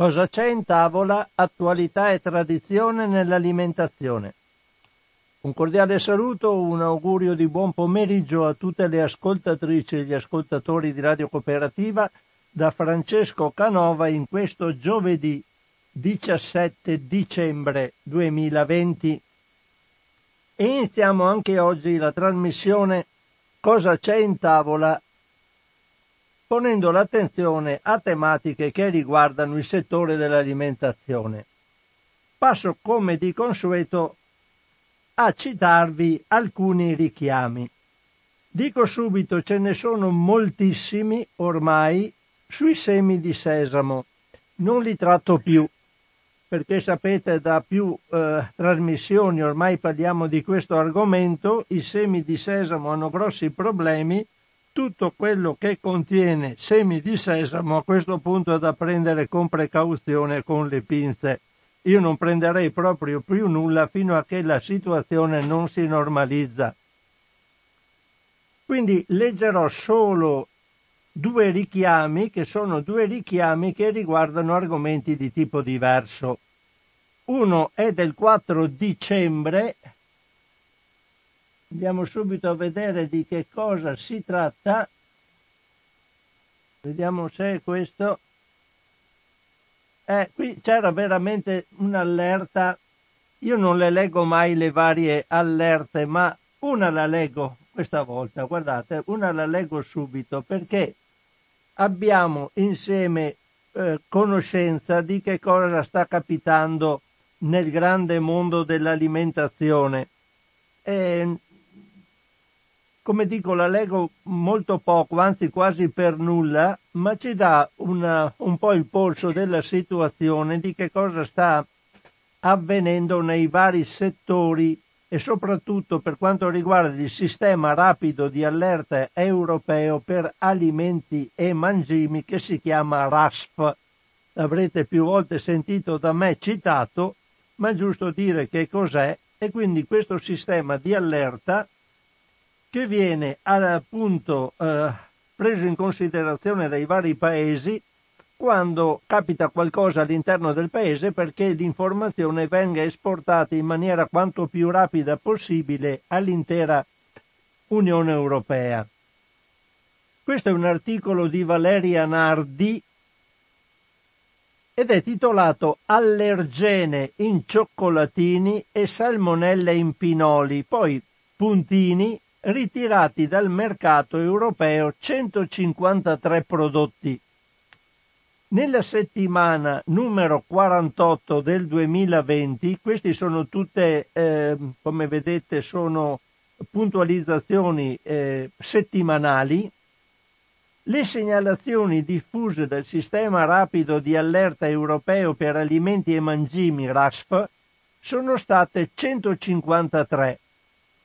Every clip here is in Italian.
Cosa c'è in tavola? Attualità e tradizione nell'alimentazione. Un cordiale saluto, un augurio di buon pomeriggio a tutte le ascoltatrici e gli ascoltatori di Radio Cooperativa da Francesco Canova in questo giovedì 17 dicembre 2020. E iniziamo anche oggi la trasmissione Cosa c'è in tavola ponendo l'attenzione a tematiche che riguardano il settore dell'alimentazione. Passo come di consueto a citarvi alcuni richiami. Dico subito ce ne sono moltissimi ormai sui semi di sesamo. Non li tratto più perché sapete da più eh, trasmissioni ormai parliamo di questo argomento, i semi di sesamo hanno grossi problemi tutto quello che contiene semi di sesamo a questo punto è da prendere con precauzione con le pinze. Io non prenderei proprio più nulla fino a che la situazione non si normalizza. Quindi leggerò solo due richiami che sono due richiami che riguardano argomenti di tipo diverso. Uno è del 4 dicembre Andiamo subito a vedere di che cosa si tratta. Vediamo se è questo. Eh, qui c'era veramente un'allerta. Io non le leggo mai le varie allerte, ma una la leggo questa volta. Guardate, una la leggo subito perché abbiamo insieme eh, conoscenza di che cosa sta capitando nel grande mondo dell'alimentazione. E come dico, la leggo molto poco, anzi quasi per nulla, ma ci dà una, un po' il polso della situazione, di che cosa sta avvenendo nei vari settori e soprattutto per quanto riguarda il sistema rapido di allerta europeo per alimenti e mangimi che si chiama RASP. L'avrete più volte sentito da me citato, ma è giusto dire che cos'è e quindi questo sistema di allerta che viene appunto eh, preso in considerazione dai vari paesi quando capita qualcosa all'interno del paese perché l'informazione venga esportata in maniera quanto più rapida possibile all'intera Unione Europea. Questo è un articolo di Valeria Nardi ed è titolato Allergene in cioccolatini e salmonelle in pinoli, poi puntini ritirati dal mercato europeo 153 prodotti. Nella settimana numero 48 del 2020, questi sono tutte, eh, come vedete, sono puntualizzazioni eh, settimanali, le segnalazioni diffuse dal sistema rapido di allerta europeo per alimenti e mangimi RASP sono state 153,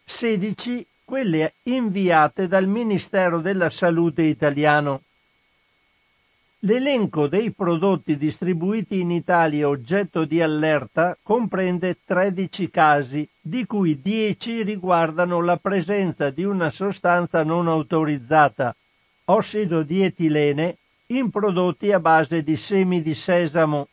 16 quelle inviate dal Ministero della Salute italiano. L'elenco dei prodotti distribuiti in Italia oggetto di allerta comprende 13 casi, di cui 10 riguardano la presenza di una sostanza non autorizzata, ossido di etilene, in prodotti a base di semi di sesamo.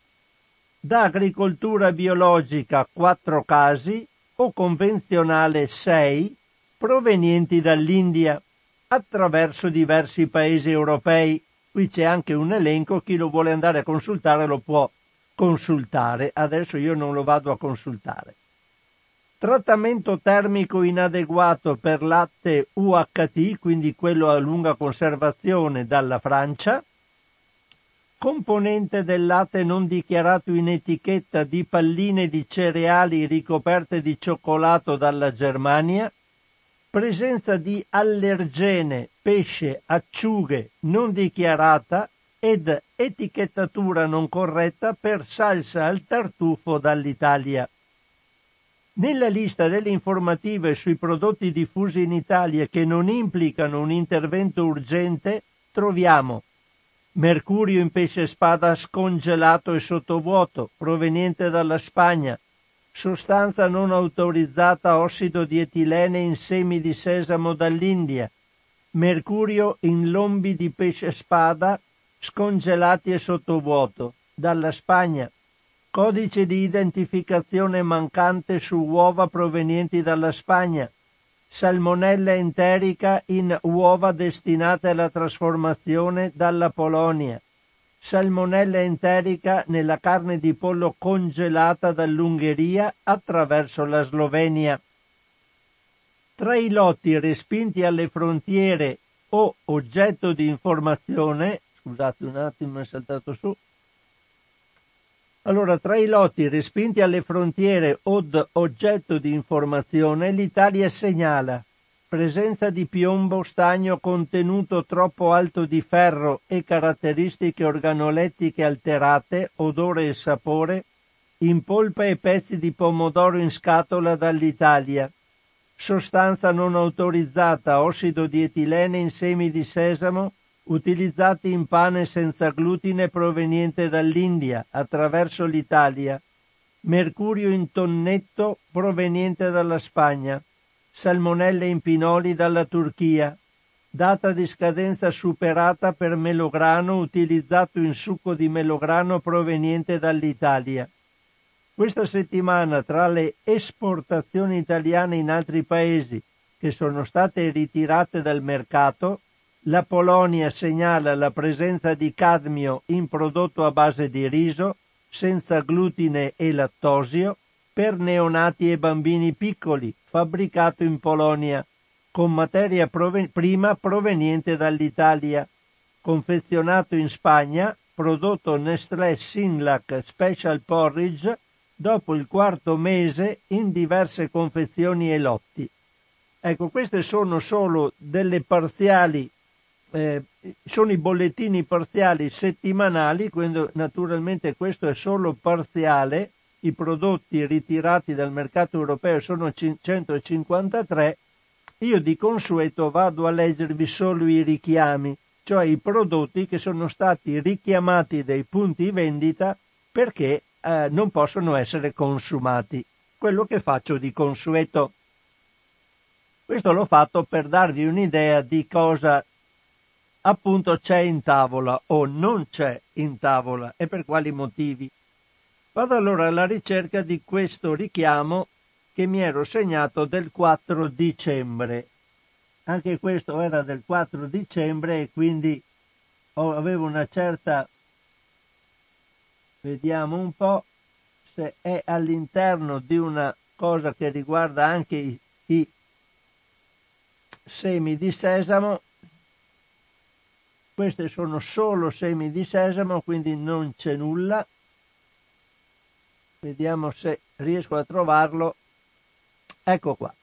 Da agricoltura biologica 4 casi o convenzionale 6 provenienti dall'India attraverso diversi paesi europei. Qui c'è anche un elenco, chi lo vuole andare a consultare lo può consultare, adesso io non lo vado a consultare. Trattamento termico inadeguato per latte UHT, quindi quello a lunga conservazione dalla Francia, componente del latte non dichiarato in etichetta di palline di cereali ricoperte di cioccolato dalla Germania, presenza di allergene, pesce, acciughe non dichiarata ed etichettatura non corretta per salsa al tartufo dall'Italia. Nella lista delle informative sui prodotti diffusi in Italia che non implicano un intervento urgente troviamo mercurio in pesce spada scongelato e sottovuoto proveniente dalla Spagna, sostanza non autorizzata ossido di etilene in semi di sesamo dall'India, mercurio in lombi di pesce spada scongelati e sottovuoto, dalla Spagna. Codice di identificazione mancante su uova provenienti dalla Spagna. Salmonella enterica in uova destinate alla trasformazione dalla Polonia. Salmonella enterica nella carne di pollo congelata dall'Ungheria attraverso la Slovenia. Tra i lotti respinti alle frontiere o oggetto di informazione, scusate un attimo, è saltato su. Allora, tra i lotti respinti alle frontiere o oggetto di informazione, l'Italia segnala presenza di piombo, stagno, contenuto troppo alto di ferro e caratteristiche organolettiche alterate, odore e sapore, in polpa e pezzi di pomodoro in scatola dall'Italia. Sostanza non autorizzata ossido di etilene in semi di sesamo utilizzati in pane senza glutine proveniente dall'India attraverso l'Italia, mercurio in tonnetto proveniente dalla Spagna, salmonelle in pinoli dalla Turchia, data di scadenza superata per melograno utilizzato in succo di melograno proveniente dall'Italia. Questa settimana tra le esportazioni italiane in altri paesi che sono state ritirate dal mercato, la Polonia segnala la presenza di cadmio in prodotto a base di riso, senza glutine e lattosio, per neonati e bambini piccoli, fabbricato in Polonia, con materia proven- prima proveniente dall'Italia, confezionato in Spagna, prodotto Nestlé Sinlac Special Porridge dopo il quarto mese in diverse confezioni e lotti. Ecco, queste sono solo delle parziali, eh, sono i bollettini parziali settimanali, quindi naturalmente questo è solo parziale, i prodotti ritirati dal mercato europeo sono 153, io di consueto vado a leggervi solo i richiami, cioè i prodotti che sono stati richiamati dai punti vendita perché eh, non possono essere consumati. Quello che faccio di consueto. Questo l'ho fatto per darvi un'idea di cosa appunto c'è in tavola o non c'è in tavola e per quali motivi. Vado allora alla ricerca di questo richiamo che mi ero segnato del 4 dicembre. Anche questo era del 4 dicembre e quindi avevo una certa Vediamo un po' se è all'interno di una cosa che riguarda anche i, i semi di sesamo. Queste sono solo semi di sesamo, quindi non c'è nulla. Vediamo se riesco a trovarlo. Ecco qua.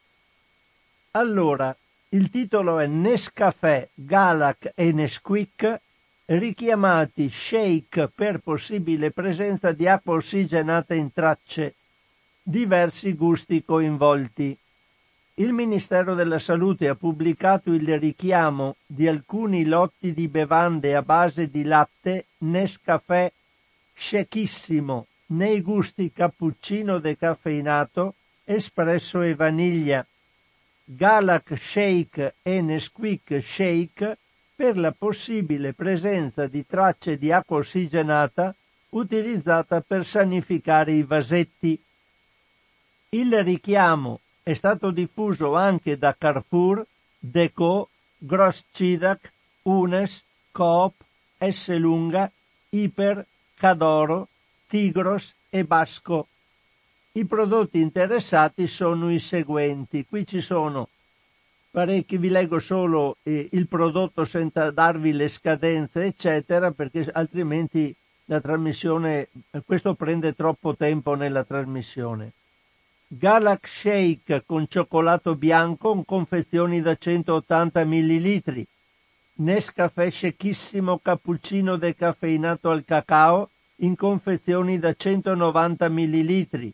Allora, il titolo è Nescafè, Galac e Nesquik richiamati shake per possibile presenza di acqua ossigenata in tracce, diversi gusti coinvolti. Il Ministero della Salute ha pubblicato il richiamo di alcuni lotti di bevande a base di latte Nescafè Shakissimo nei gusti cappuccino decaffeinato, espresso e vaniglia, Galac Shake e Nesquik Shake per la possibile presenza di tracce di acqua ossigenata utilizzata per sanificare i vasetti. Il richiamo è stato diffuso anche da Carrefour, Deco, Gross Cidac, Unes, Coop, S. Lunga, Iper, Cadoro, Tigros e Basco. I prodotti interessati sono i seguenti. Qui ci sono parecchi, vi leggo solo eh, il prodotto senza darvi le scadenze, eccetera, perché altrimenti la trasmissione, questo prende troppo tempo nella trasmissione. Galax Shake con cioccolato bianco in confezioni da 180 ml. Nescafè Shakissimo cappuccino decaffeinato al cacao in confezioni da 190 ml.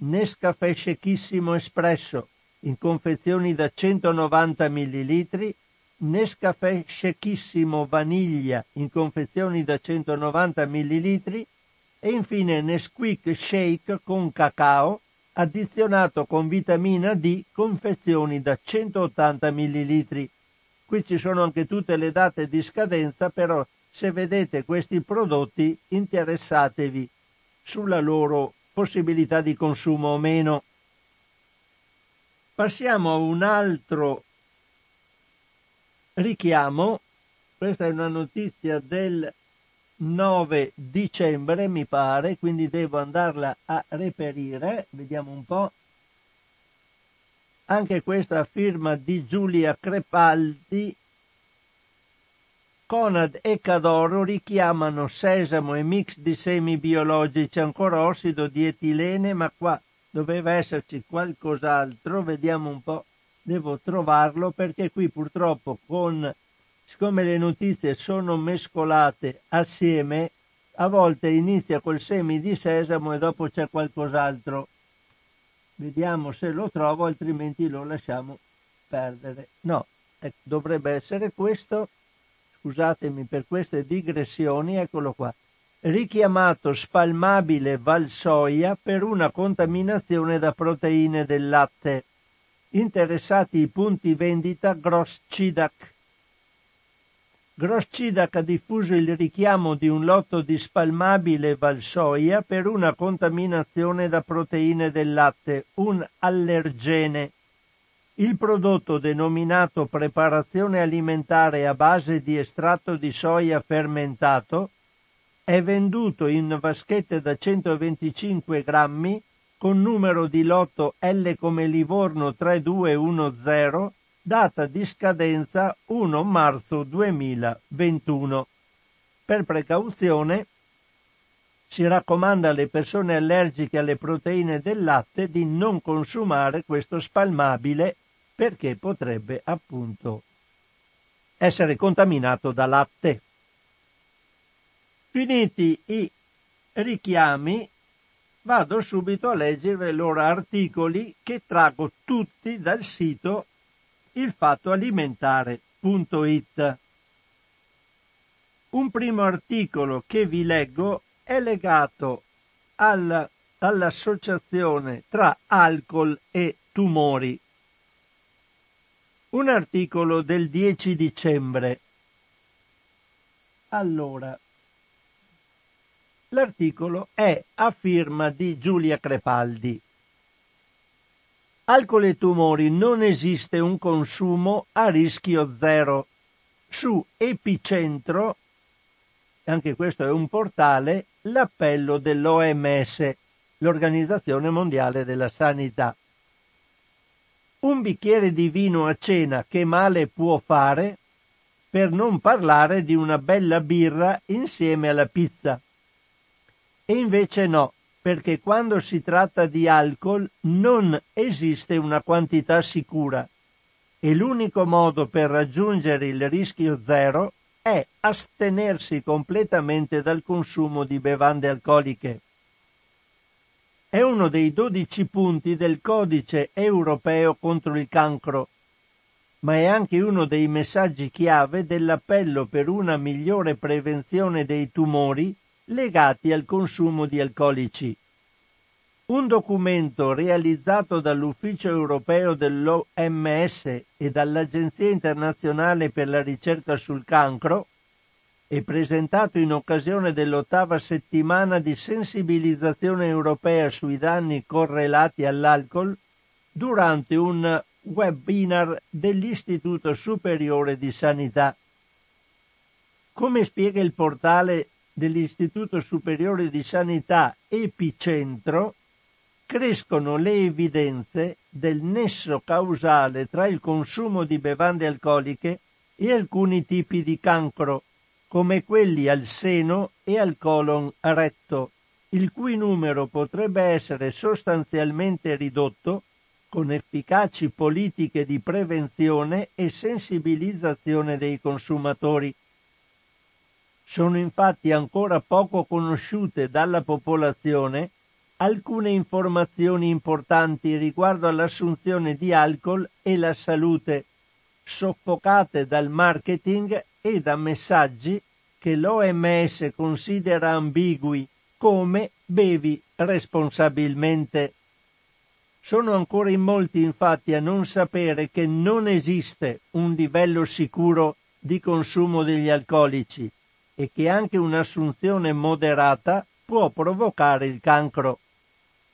Nescafè Shakissimo espresso in confezioni da 190 ml, Nescafè Shakissimo Vaniglia in confezioni da 190 ml e infine Nesquik Shake con cacao addizionato con vitamina D confezioni da 180 ml. Qui ci sono anche tutte le date di scadenza, però se vedete questi prodotti interessatevi sulla loro possibilità di consumo o meno. Passiamo a un altro richiamo, questa è una notizia del 9 dicembre mi pare, quindi devo andarla a reperire, vediamo un po'. Anche questa firma di Giulia Crepaldi. Conad e Cadoro richiamano sesamo e mix di semi biologici, ancora ossido di etilene, ma qua doveva esserci qualcos'altro, vediamo un po', devo trovarlo perché qui purtroppo con siccome le notizie sono mescolate assieme, a volte inizia col semi di sesamo e dopo c'è qualcos'altro. Vediamo se lo trovo, altrimenti lo lasciamo perdere. No, ecco, dovrebbe essere questo. Scusatemi per queste digressioni, eccolo qua. Richiamato spalmabile valsoia per una contaminazione da proteine del latte. Interessati i punti vendita Gross Cidac Groscidac ha diffuso il richiamo di un lotto di spalmabile valsoia per una contaminazione da proteine del latte, un allergene. Il prodotto denominato preparazione alimentare a base di estratto di soia fermentato è venduto in vaschette da 125 grammi con numero di lotto L come Livorno 3210 data di scadenza 1 marzo 2021. Per precauzione si raccomanda alle persone allergiche alle proteine del latte di non consumare questo spalmabile perché potrebbe appunto essere contaminato da latte. Finiti i richiami, vado subito a leggere i loro articoli che traggo tutti dal sito ilfattoalimentare.it. Un primo articolo che vi leggo è legato al, all'associazione tra alcol e tumori. Un articolo del 10 dicembre. Allora, l'articolo è a firma di Giulia Crepaldi. Alcol e tumori non esiste un consumo a rischio zero. Su Epicentro, anche questo è un portale, l'appello dell'OMS, l'Organizzazione Mondiale della Sanità. Un bicchiere di vino a cena che male può fare, per non parlare di una bella birra insieme alla pizza. E invece no, perché quando si tratta di alcol non esiste una quantità sicura e l'unico modo per raggiungere il rischio zero è astenersi completamente dal consumo di bevande alcoliche. È uno dei dodici punti del codice europeo contro il cancro, ma è anche uno dei messaggi chiave dell'appello per una migliore prevenzione dei tumori legati al consumo di alcolici. Un documento realizzato dall'Ufficio europeo dell'OMS e dall'Agenzia internazionale per la ricerca sul cancro e presentato in occasione dell'ottava settimana di sensibilizzazione europea sui danni correlati all'alcol durante un webinar dell'Istituto Superiore di Sanità. Come spiega il portale dell'Istituto Superiore di Sanità Epicentro, crescono le evidenze del nesso causale tra il consumo di bevande alcoliche e alcuni tipi di cancro, come quelli al seno e al colon retto, il cui numero potrebbe essere sostanzialmente ridotto con efficaci politiche di prevenzione e sensibilizzazione dei consumatori. Sono infatti ancora poco conosciute dalla popolazione alcune informazioni importanti riguardo all'assunzione di alcol e la salute, soffocate dal marketing e da messaggi che l'OMS considera ambigui come bevi responsabilmente. Sono ancora in molti infatti a non sapere che non esiste un livello sicuro di consumo degli alcolici e che anche un'assunzione moderata può provocare il cancro.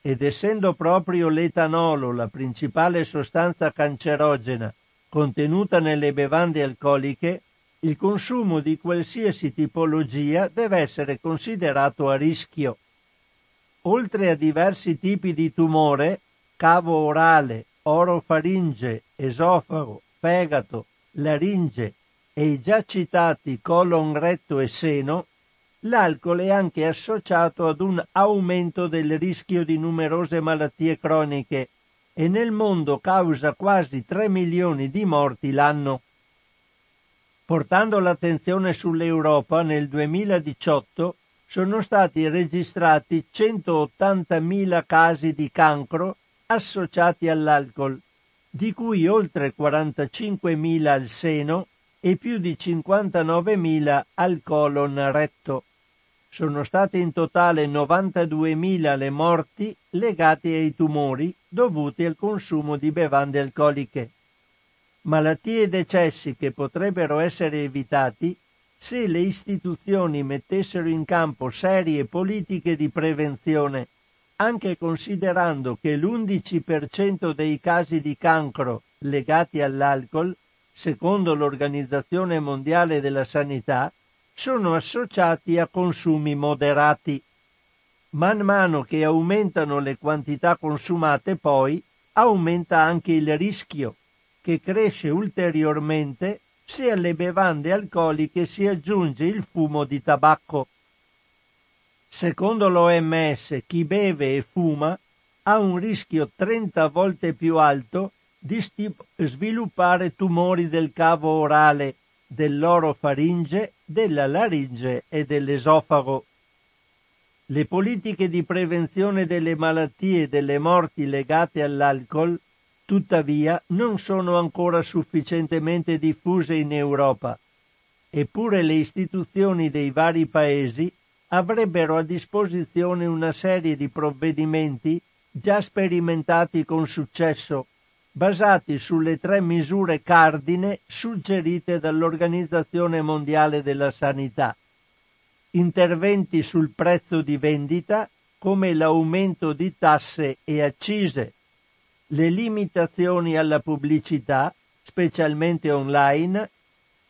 Ed essendo proprio l'etanolo la principale sostanza cancerogena contenuta nelle bevande alcoliche, il consumo di qualsiasi tipologia deve essere considerato a rischio. Oltre a diversi tipi di tumore, cavo orale, orofaringe, esofago, fegato, laringe e i già citati colon, retto e seno, l'alcol è anche associato ad un aumento del rischio di numerose malattie croniche e nel mondo causa quasi 3 milioni di morti l'anno. Portando l'attenzione sull'Europa, nel 2018 sono stati registrati 180.000 casi di cancro associati all'alcol, di cui oltre 45.000 al seno e più di 59.000 al colon retto. Sono state in totale 92.000 le morti legate ai tumori dovuti al consumo di bevande alcoliche. Malattie e decessi che potrebbero essere evitati se le istituzioni mettessero in campo serie politiche di prevenzione, anche considerando che l'11% dei casi di cancro legati all'alcol secondo l'Organizzazione Mondiale della Sanità, sono associati a consumi moderati. Man mano che aumentano le quantità consumate, poi, aumenta anche il rischio, che cresce ulteriormente se alle bevande alcoliche si aggiunge il fumo di tabacco. Secondo l'OMS, chi beve e fuma ha un rischio 30 volte più alto di sviluppare tumori del cavo orale, dell'orofaringe, della laringe e dell'esofago. Le politiche di prevenzione delle malattie e delle morti legate all'alcol, tuttavia, non sono ancora sufficientemente diffuse in Europa, eppure le istituzioni dei vari paesi avrebbero a disposizione una serie di provvedimenti già sperimentati con successo basati sulle tre misure cardine suggerite dall'Organizzazione Mondiale della Sanità. Interventi sul prezzo di vendita come l'aumento di tasse e accise, le limitazioni alla pubblicità, specialmente online,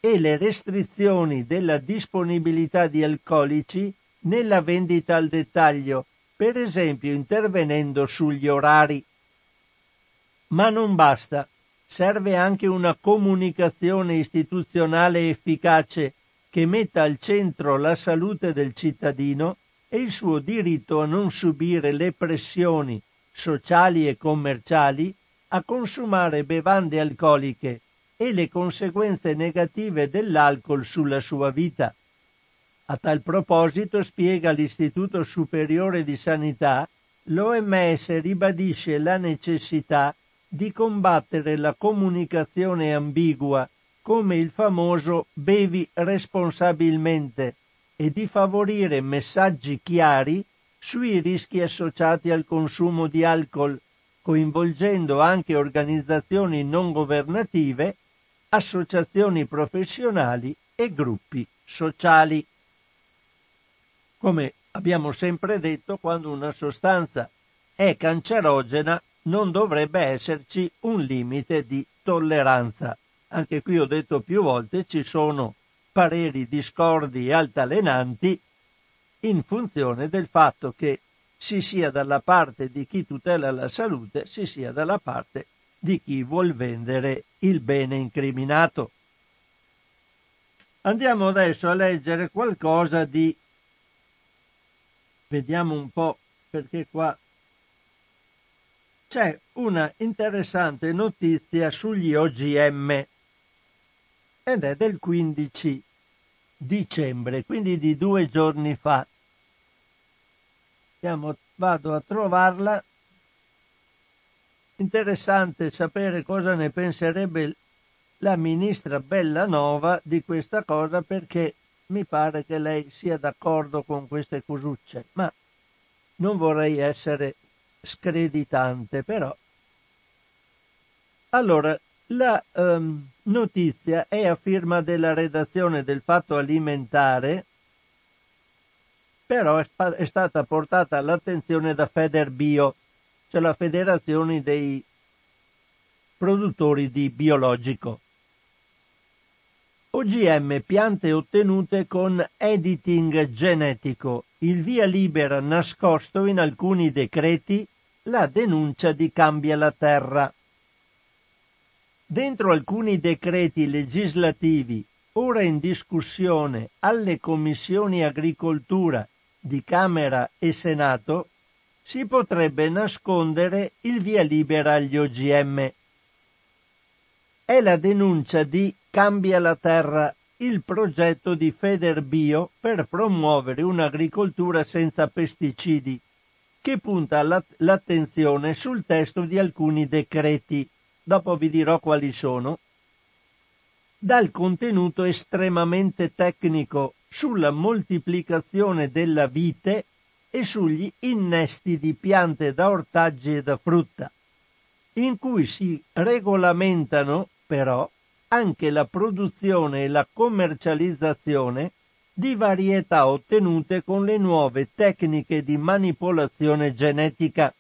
e le restrizioni della disponibilità di alcolici nella vendita al dettaglio, per esempio intervenendo sugli orari. Ma non basta, serve anche una comunicazione istituzionale efficace che metta al centro la salute del cittadino e il suo diritto a non subire le pressioni sociali e commerciali a consumare bevande alcoliche e le conseguenze negative dell'alcol sulla sua vita. A tal proposito spiega l'Istituto Superiore di Sanità, l'OMS ribadisce la necessità di combattere la comunicazione ambigua come il famoso bevi responsabilmente e di favorire messaggi chiari sui rischi associati al consumo di alcol, coinvolgendo anche organizzazioni non governative, associazioni professionali e gruppi sociali. Come abbiamo sempre detto, quando una sostanza è cancerogena non dovrebbe esserci un limite di tolleranza. Anche qui ho detto più volte ci sono pareri discordi e altalenanti in funzione del fatto che si sia dalla parte di chi tutela la salute, si sia dalla parte di chi vuol vendere il bene incriminato. Andiamo adesso a leggere qualcosa di... Vediamo un po' perché qua c'è una interessante notizia sugli OGM ed è del 15 dicembre, quindi di due giorni fa. Andiamo, vado a trovarla. Interessante sapere cosa ne penserebbe la ministra Bellanova di questa cosa perché mi pare che lei sia d'accordo con queste cosucce, ma non vorrei essere screditante, però. Allora, la um, notizia è a firma della redazione del Fatto Alimentare però è, è stata portata all'attenzione da Federbio, cioè la federazione dei produttori di biologico. OGM piante ottenute con editing genetico, il via libera nascosto in alcuni decreti, la denuncia di Cambia la Terra. Dentro alcuni decreti legislativi ora in discussione alle commissioni agricoltura di Camera e Senato si potrebbe nascondere il via libera agli OGM. È la denuncia di Cambia la Terra, il progetto di Federbio per promuovere un'agricoltura senza pesticidi, che punta l'attenzione sul testo di alcuni decreti. Dopo vi dirò quali sono dal contenuto estremamente tecnico sulla moltiplicazione della vite e sugli innesti di piante da ortaggi e da frutta, in cui si regolamentano però anche la produzione e la commercializzazione di varietà ottenute con le nuove tecniche di manipolazione genetica.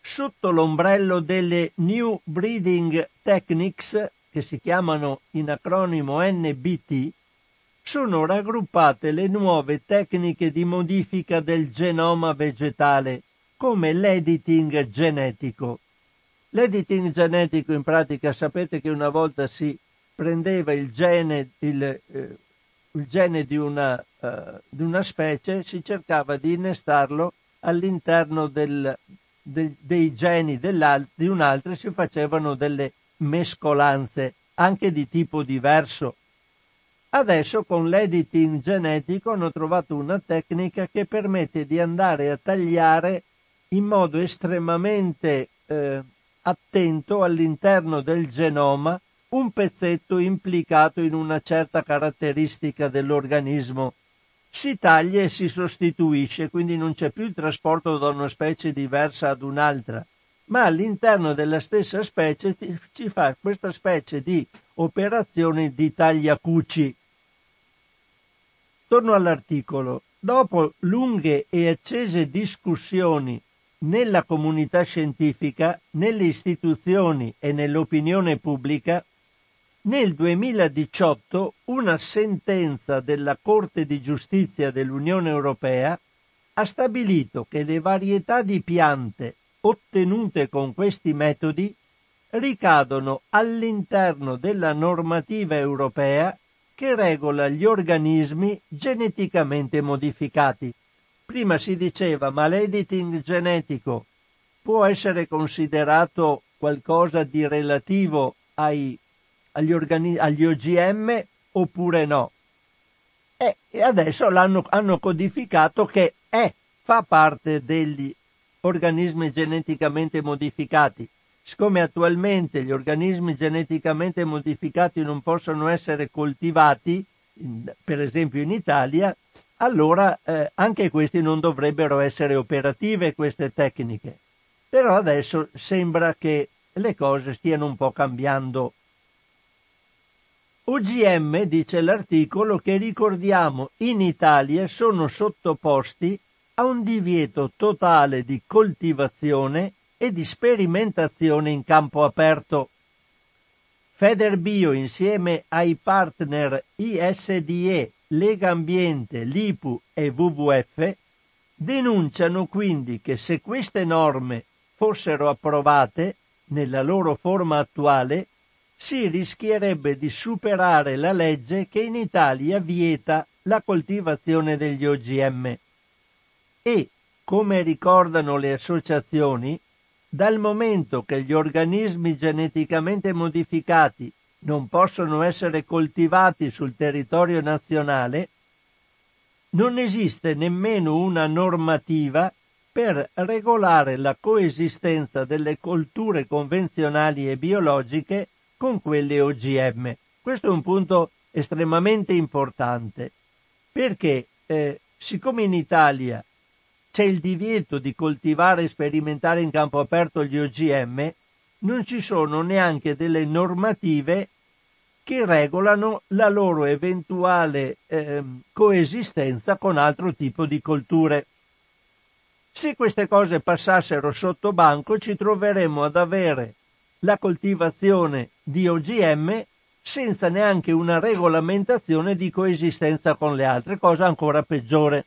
Sotto l'ombrello delle New Breeding Techniques che si chiamano in acronimo NBT, sono raggruppate le nuove tecniche di modifica del genoma vegetale, come l'editing genetico. L'editing genetico in pratica sapete che una volta si prendeva il gene, il, eh, il gene di, una, uh, di, una, specie, si cercava di innestarlo all'interno del, de, dei geni di un'altra e si facevano delle mescolanze anche di tipo diverso. Adesso con l'editing genetico hanno trovato una tecnica che permette di andare a tagliare in modo estremamente eh, attento all'interno del genoma un pezzetto implicato in una certa caratteristica dell'organismo. Si taglia e si sostituisce, quindi non c'è più il trasporto da una specie diversa ad un'altra ma all'interno della stessa specie ci fa questa specie di operazione di tagliacuci. Torno all'articolo. Dopo lunghe e accese discussioni nella comunità scientifica, nelle istituzioni e nell'opinione pubblica, nel 2018 una sentenza della Corte di giustizia dell'Unione Europea ha stabilito che le varietà di piante ottenute con questi metodi ricadono all'interno della normativa europea che regola gli organismi geneticamente modificati. Prima si diceva ma l'editing genetico può essere considerato qualcosa di relativo ai, agli, organi- agli OGM oppure no? E adesso l'hanno hanno codificato che è, fa parte degli organismi geneticamente modificati. Siccome attualmente gli organismi geneticamente modificati non possono essere coltivati, per esempio in Italia, allora eh, anche questi non dovrebbero essere operative queste tecniche. Però adesso sembra che le cose stiano un po' cambiando. OGM, dice l'articolo, che ricordiamo in Italia sono sottoposti a un divieto totale di coltivazione e di sperimentazione in campo aperto. Federbio insieme ai partner ISDE, Lega Ambiente, LIPU e WWF denunciano quindi che se queste norme fossero approvate nella loro forma attuale, si rischierebbe di superare la legge che in Italia vieta la coltivazione degli OGM e, come ricordano le associazioni, dal momento che gli organismi geneticamente modificati non possono essere coltivati sul territorio nazionale, non esiste nemmeno una normativa per regolare la coesistenza delle colture convenzionali e biologiche con quelle OGM. Questo è un punto estremamente importante perché eh, siccome in Italia c'è il divieto di coltivare e sperimentare in campo aperto gli OGM, non ci sono neanche delle normative che regolano la loro eventuale eh, coesistenza con altro tipo di colture. Se queste cose passassero sotto banco ci troveremmo ad avere la coltivazione di OGM senza neanche una regolamentazione di coesistenza con le altre, cosa ancora peggiore.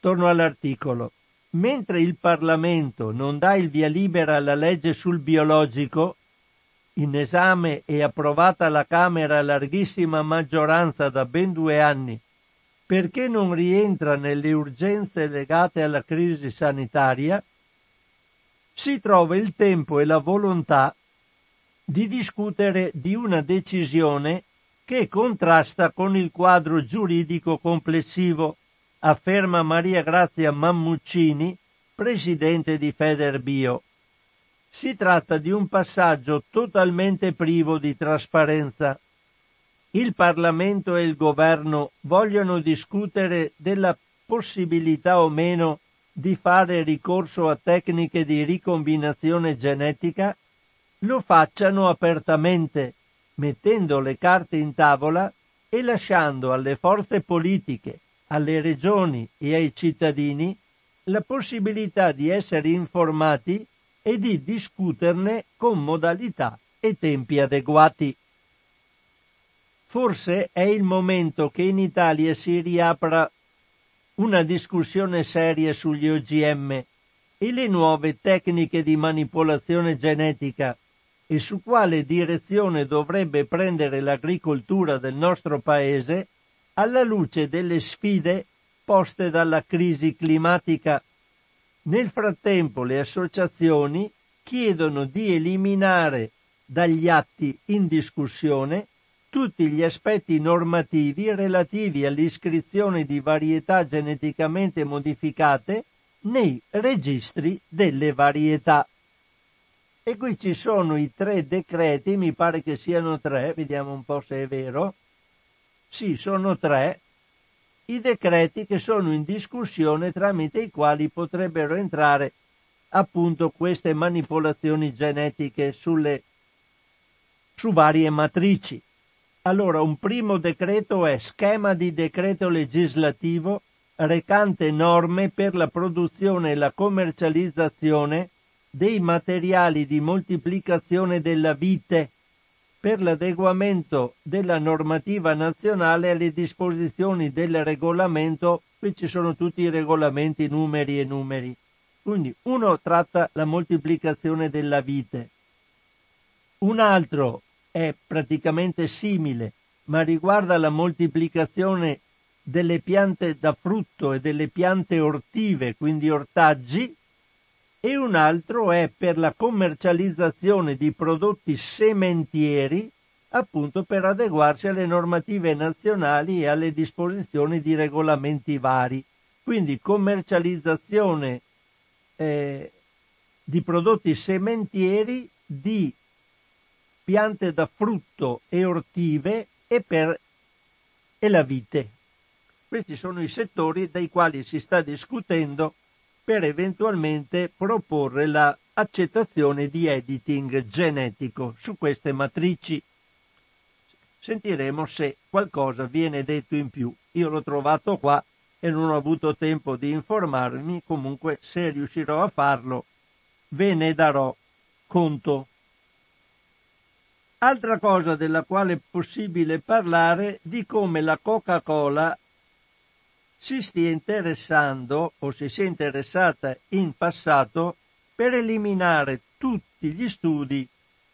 Torno all'articolo. Mentre il Parlamento non dà il via libera alla legge sul biologico, in esame e approvata alla Camera a larghissima maggioranza da ben due anni, perché non rientra nelle urgenze legate alla crisi sanitaria, si trova il tempo e la volontà di discutere di una decisione che contrasta con il quadro giuridico complessivo, afferma Maria Grazia Mammuccini, presidente di Federbio. Si tratta di un passaggio totalmente privo di trasparenza il Parlamento e il Governo vogliono discutere della possibilità o meno di fare ricorso a tecniche di ricombinazione genetica, lo facciano apertamente, mettendo le carte in tavola e lasciando alle forze politiche, alle regioni e ai cittadini la possibilità di essere informati e di discuterne con modalità e tempi adeguati. Forse è il momento che in Italia si riapra una discussione seria sugli OGM e le nuove tecniche di manipolazione genetica e su quale direzione dovrebbe prendere l'agricoltura del nostro paese alla luce delle sfide poste dalla crisi climatica. Nel frattempo le associazioni chiedono di eliminare dagli atti in discussione tutti gli aspetti normativi relativi all'iscrizione di varietà geneticamente modificate nei registri delle varietà. E qui ci sono i tre decreti, mi pare che siano tre, vediamo un po' se è vero. Sì, sono tre i decreti che sono in discussione tramite i quali potrebbero entrare appunto queste manipolazioni genetiche sulle, su varie matrici. Allora, un primo decreto è schema di decreto legislativo recante norme per la produzione e la commercializzazione dei materiali di moltiplicazione della vite per l'adeguamento della normativa nazionale alle disposizioni del regolamento, qui ci sono tutti i regolamenti numeri e numeri. Quindi uno tratta la moltiplicazione della vite, un altro è praticamente simile, ma riguarda la moltiplicazione delle piante da frutto e delle piante ortive, quindi ortaggi, e un altro è per la commercializzazione di prodotti sementieri, appunto per adeguarsi alle normative nazionali e alle disposizioni di regolamenti vari. Quindi commercializzazione eh, di prodotti sementieri di piante da frutto e ortive e per e la vite. Questi sono i settori dai quali si sta discutendo per eventualmente proporre l'accettazione la di editing genetico su queste matrici. Sentiremo se qualcosa viene detto in più. Io l'ho trovato qua e non ho avuto tempo di informarmi, comunque se riuscirò a farlo ve ne darò conto. Altra cosa della quale è possibile parlare di come la Coca-Cola si stia interessando o si sia interessata in passato per eliminare tutti gli studi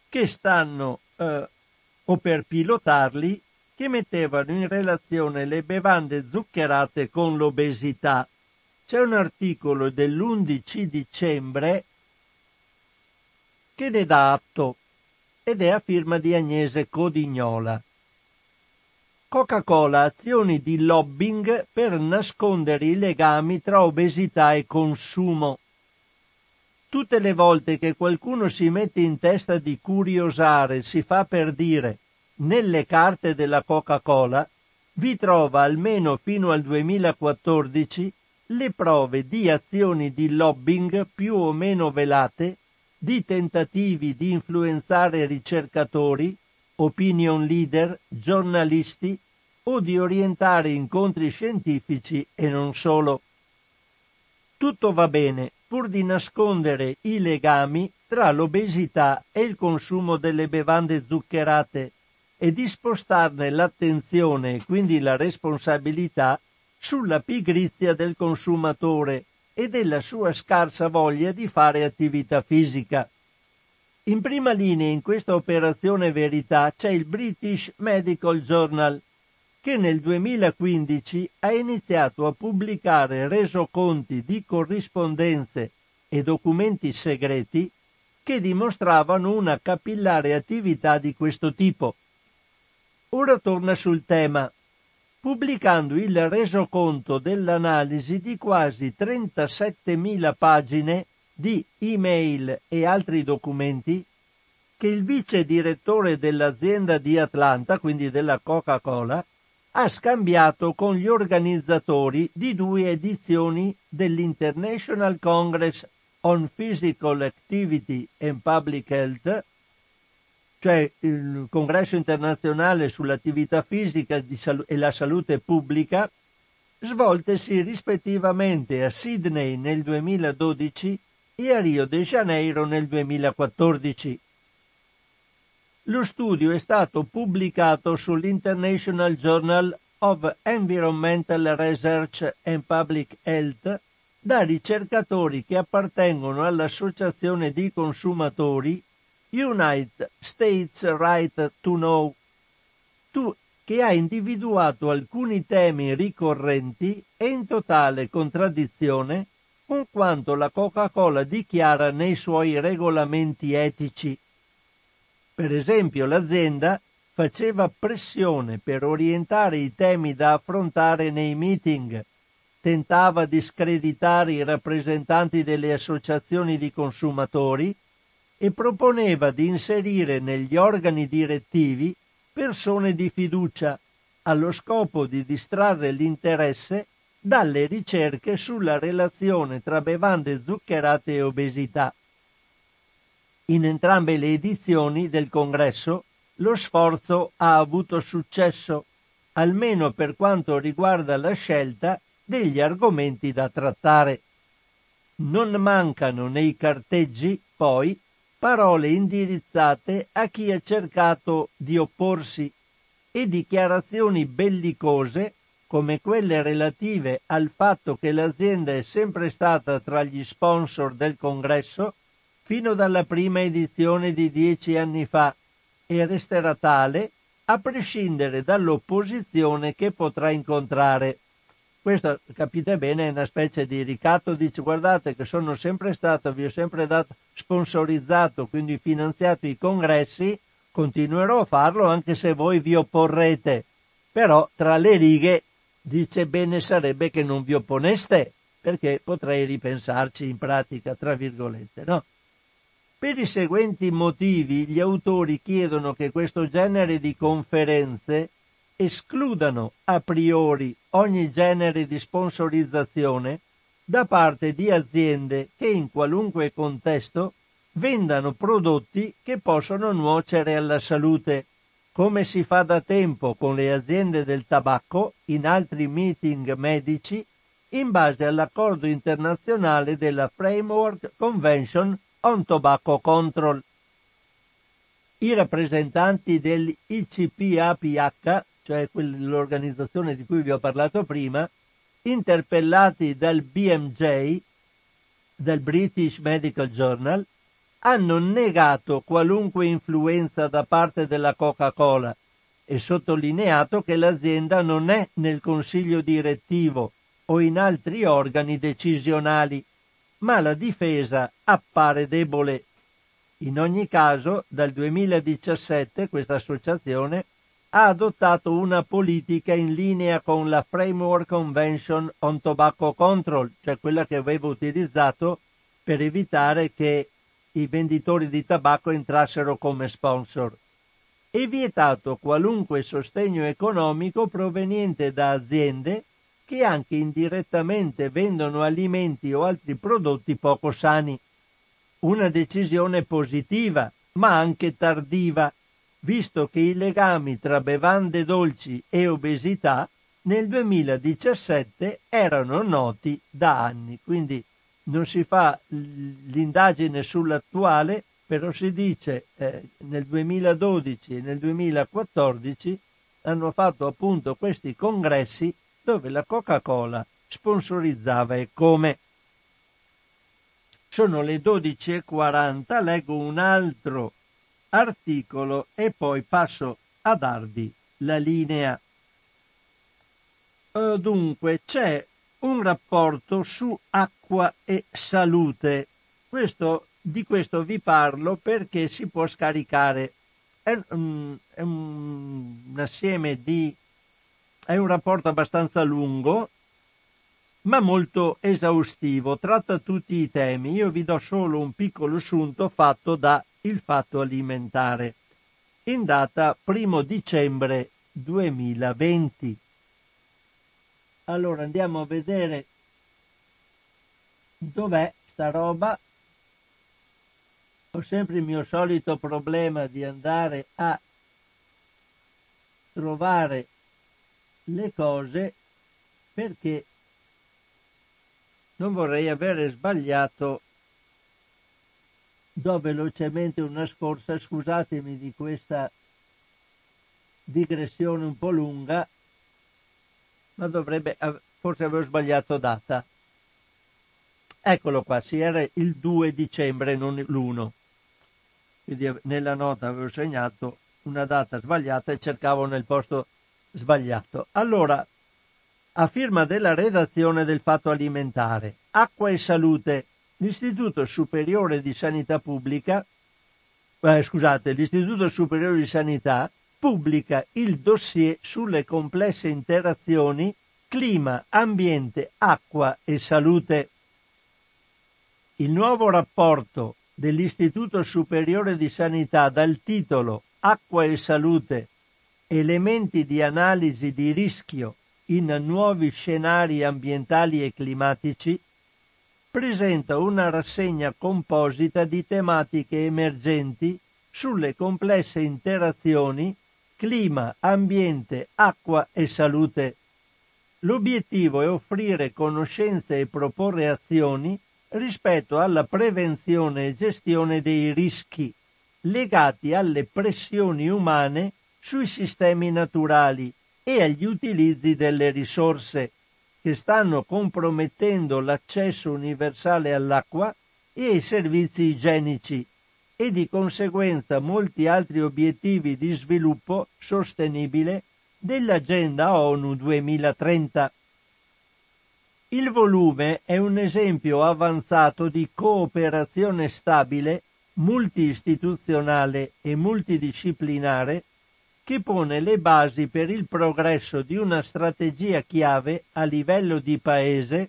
che stanno eh, o per pilotarli che mettevano in relazione le bevande zuccherate con l'obesità. C'è un articolo dell'11 dicembre che ne dà atto ed è a firma di Agnese Codignola. Coca-Cola azioni di lobbying per nascondere i legami tra obesità e consumo. Tutte le volte che qualcuno si mette in testa di curiosare, si fa per dire nelle carte della Coca-Cola, vi trova almeno fino al 2014 le prove di azioni di lobbying più o meno velate di tentativi di influenzare ricercatori, opinion leader, giornalisti o di orientare incontri scientifici e non solo. Tutto va bene, pur di nascondere i legami tra l'obesità e il consumo delle bevande zuccherate e di spostarne l'attenzione e quindi la responsabilità sulla pigrizia del consumatore e della sua scarsa voglia di fare attività fisica. In prima linea in questa operazione verità c'è il British Medical Journal, che nel 2015 ha iniziato a pubblicare resoconti di corrispondenze e documenti segreti che dimostravano una capillare attività di questo tipo. Ora torna sul tema, pubblicando il resoconto dell'analisi di quasi 37.000 pagine di email e altri documenti che il vice direttore dell'azienda di Atlanta, quindi della Coca-Cola, ha scambiato con gli organizzatori di due edizioni dell'International Congress on Physical Activity and Public Health, cioè il congresso internazionale sull'attività fisica e la salute pubblica, svoltesi rispettivamente a Sydney nel 2012 e a Rio de Janeiro nel 2014. Lo studio è stato pubblicato sull'International Journal of Environmental Research and Public Health da ricercatori che appartengono all'associazione di consumatori United States Right to Know, che ha individuato alcuni temi ricorrenti e in totale contraddizione con quanto la Coca-Cola dichiara nei suoi regolamenti etici. Per esempio, l'azienda faceva pressione per orientare i temi da affrontare nei meeting, tentava di screditare i rappresentanti delle associazioni di consumatori e proponeva di inserire negli organi direttivi persone di fiducia, allo scopo di distrarre l'interesse dalle ricerche sulla relazione tra bevande zuccherate e obesità. In entrambe le edizioni del congresso lo sforzo ha avuto successo, almeno per quanto riguarda la scelta degli argomenti da trattare. Non mancano nei carteggi, poi, parole indirizzate a chi ha cercato di opporsi e dichiarazioni bellicose come quelle relative al fatto che l'azienda è sempre stata tra gli sponsor del congresso fino dalla prima edizione di dieci anni fa e resterà tale a prescindere dall'opposizione che potrà incontrare. Questo, capite bene, è una specie di ricatto, dice guardate che sono sempre stato, vi ho sempre dato sponsorizzato, quindi finanziato i congressi, continuerò a farlo anche se voi vi opporrete. Però tra le righe dice bene sarebbe che non vi opponeste, perché potrei ripensarci in pratica, tra virgolette, no? Per i seguenti motivi gli autori chiedono che questo genere di conferenze escludano a priori ogni genere di sponsorizzazione da parte di aziende che in qualunque contesto vendano prodotti che possono nuocere alla salute come si fa da tempo con le aziende del tabacco in altri meeting medici in base all'accordo internazionale della Framework Convention on Tobacco Control. I rappresentanti dell'ICPAPH, cioè l'organizzazione di cui vi ho parlato prima, interpellati dal BMJ, del British Medical Journal, hanno negato qualunque influenza da parte della Coca-Cola e sottolineato che l'azienda non è nel consiglio direttivo o in altri organi decisionali, ma la difesa appare debole. In ogni caso, dal 2017 questa associazione ha adottato una politica in linea con la Framework Convention on Tobacco Control, cioè quella che avevo utilizzato per evitare che i venditori di tabacco entrassero come sponsor. È vietato qualunque sostegno economico proveniente da aziende che anche indirettamente vendono alimenti o altri prodotti poco sani. Una decisione positiva, ma anche tardiva, visto che i legami tra bevande dolci e obesità nel 2017 erano noti da anni. Quindi non si fa l'indagine sull'attuale, però si dice eh, nel 2012 e nel 2014 hanno fatto appunto questi congressi dove la Coca-Cola sponsorizzava e come. Sono le 12.40, leggo un altro articolo e poi passo a darvi la linea. Uh, dunque, c'è un rapporto su acqua e salute. Questo, di questo vi parlo perché si può scaricare. È, um, è un, un assieme di... è un rapporto abbastanza lungo, ma molto esaustivo, tratta tutti i temi. Io vi do solo un piccolo assunto fatto da Il Fatto Alimentare, in data 1 dicembre 2020. Allora andiamo a vedere dov'è sta roba. Ho sempre il mio solito problema di andare a trovare le cose perché non vorrei avere sbagliato do velocemente una scorsa, scusatemi di questa digressione un po' lunga, ma dovrebbe, forse avevo sbagliato data. Eccolo qua, si era il 2 dicembre, non l'1. Quindi nella nota avevo segnato una data sbagliata e cercavo nel posto sbagliato. Allora, a firma della redazione del Fatto Alimentare, Acqua e Salute, l'Istituto Superiore di Sanità Pubblica, eh, scusate, l'Istituto Superiore di Sanità pubblica il dossier sulle complesse interazioni clima, ambiente, acqua e salute. Il nuovo rapporto dell'Istituto Superiore di Sanità dal titolo Acqua e Salute, elementi di analisi di rischio in nuovi scenari ambientali e climatici, presenta una rassegna composita di tematiche emergenti sulle complesse interazioni clima, ambiente, acqua e salute. L'obiettivo è offrire conoscenze e proporre azioni rispetto alla prevenzione e gestione dei rischi legati alle pressioni umane sui sistemi naturali e agli utilizzi delle risorse che stanno compromettendo l'accesso universale all'acqua e ai servizi igienici e di conseguenza molti altri obiettivi di sviluppo sostenibile dell'Agenda ONU 2030. Il volume è un esempio avanzato di cooperazione stabile, multiistituzionale e multidisciplinare che pone le basi per il progresso di una strategia chiave a livello di paese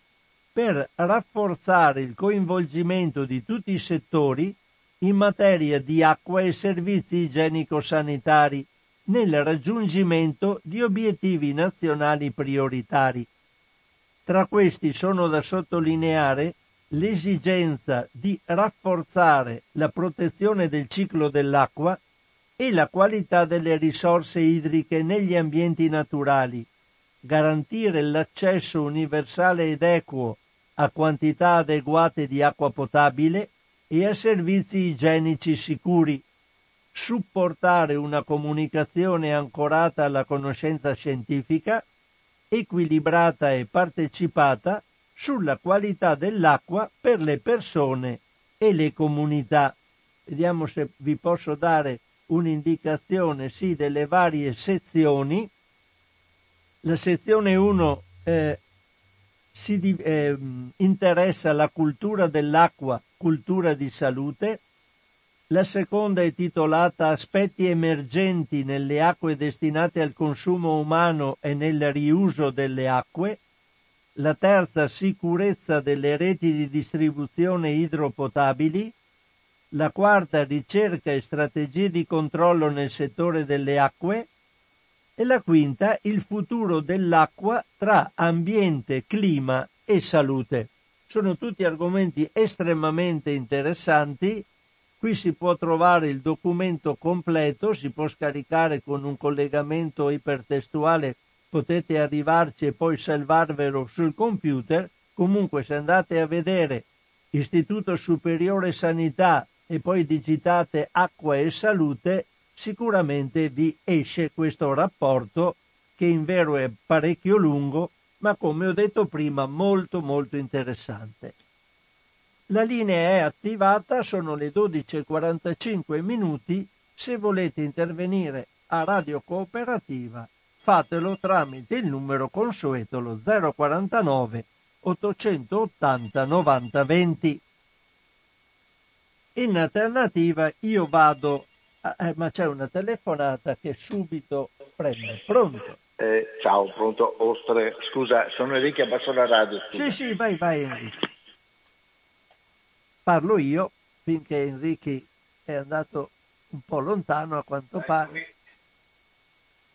per rafforzare il coinvolgimento di tutti i settori in materia di acqua e servizi igienico-sanitari nel raggiungimento di obiettivi nazionali prioritari. Tra questi sono da sottolineare l'esigenza di rafforzare la protezione del ciclo dell'acqua e la qualità delle risorse idriche negli ambienti naturali, garantire l'accesso universale ed equo a quantità adeguate di acqua potabile e a servizi igienici sicuri, supportare una comunicazione ancorata alla conoscenza scientifica, equilibrata e partecipata sulla qualità dell'acqua per le persone e le comunità. Vediamo se vi posso dare un'indicazione sì delle varie sezioni. La sezione 1 eh, si eh, interessa alla cultura dell'acqua cultura di salute. La seconda è titolata Aspetti emergenti nelle acque destinate al consumo umano e nel riuso delle acque. La terza Sicurezza delle reti di distribuzione idropotabili. La quarta Ricerca e strategie di controllo nel settore delle acque. E la quinta Il futuro dell'acqua tra ambiente, clima e salute sono tutti argomenti estremamente interessanti, Qui si può trovare il documento completo, si può scaricare con un collegamento ipertestuale, potete arrivarci e poi salvarvelo sul computer. Comunque se andate a vedere Istituto Superiore Sanità e poi digitate acqua e salute, sicuramente vi esce questo rapporto che in vero è parecchio lungo, ma come ho detto prima molto molto interessante. La linea è attivata, sono le 12.45 minuti, se volete intervenire a Radio Cooperativa fatelo tramite il numero consueto lo 049 880 90 20. In alternativa io vado, eh, ma c'è una telefonata che subito prende. Pronto? Eh, ciao, pronto, Ostre. Scusa, sono Enrico, abbasso la radio. Scusa. Sì, sì, vai, vai Enrico. Parlo io, finché Enrico è andato un po' lontano a quanto pare,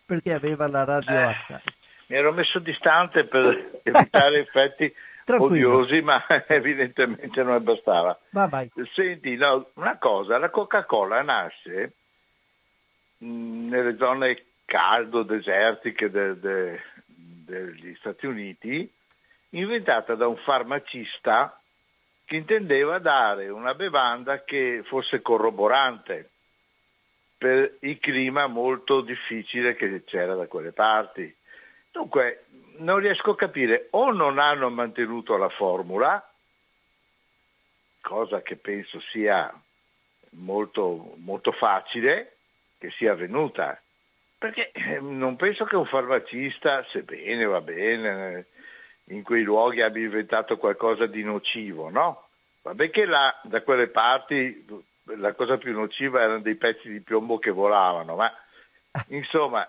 perché aveva la radio eh, alta. Mi ero messo distante per evitare effetti odiosi, ma evidentemente non bastava. Va, vai. Senti, no, una cosa, la Coca-Cola nasce nelle zone caldo, desertiche de, de, degli Stati Uniti, inventata da un farmacista che intendeva dare una bevanda che fosse corroborante per il clima molto difficile che c'era da quelle parti. Dunque, non riesco a capire, o non hanno mantenuto la formula, cosa che penso sia molto, molto facile che sia avvenuta, perché eh, non penso che un farmacista, sebbene va bene, in quei luoghi abbia inventato qualcosa di nocivo, no? Vabbè che là, da quelle parti la cosa più nociva erano dei pezzi di piombo che volavano, ma insomma,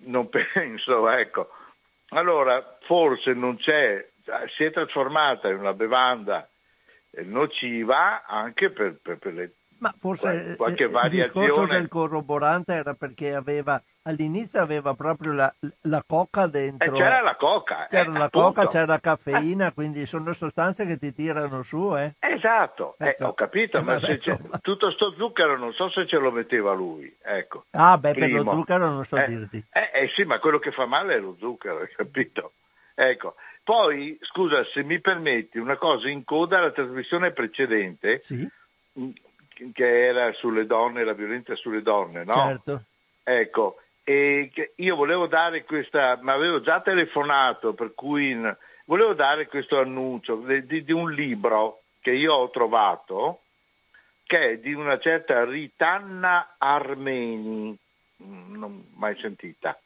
non penso, ecco. Allora, forse non c'è, si è trasformata in una bevanda nociva anche per, per, per le ma forse qualche variazione. il discorso del corroborante era perché aveva all'inizio aveva proprio la, la coca dentro. Eh, c'era la coca. C'era eh, la appunto. coca, c'era la caffeina, eh. quindi sono sostanze che ti tirano su, eh? Esatto, eh, ecco. ho capito, ma vabbè, tutto sto zucchero non so se ce lo metteva lui, ecco. Ah, beh, Primo. per lo zucchero non so eh, dirti. Eh, eh, sì, ma quello che fa male è lo zucchero, hai capito? Ecco. Poi, scusa, se mi permetti, una cosa in coda alla trasmissione precedente, sì? Che era sulle donne, la violenza sulle donne, no? Certo. Ecco, e io volevo dare questa, ma avevo già telefonato, per cui volevo dare questo annuncio di, di, un libro che io ho trovato, che è di una certa Ritanna Armeni, mm, non mai sentita,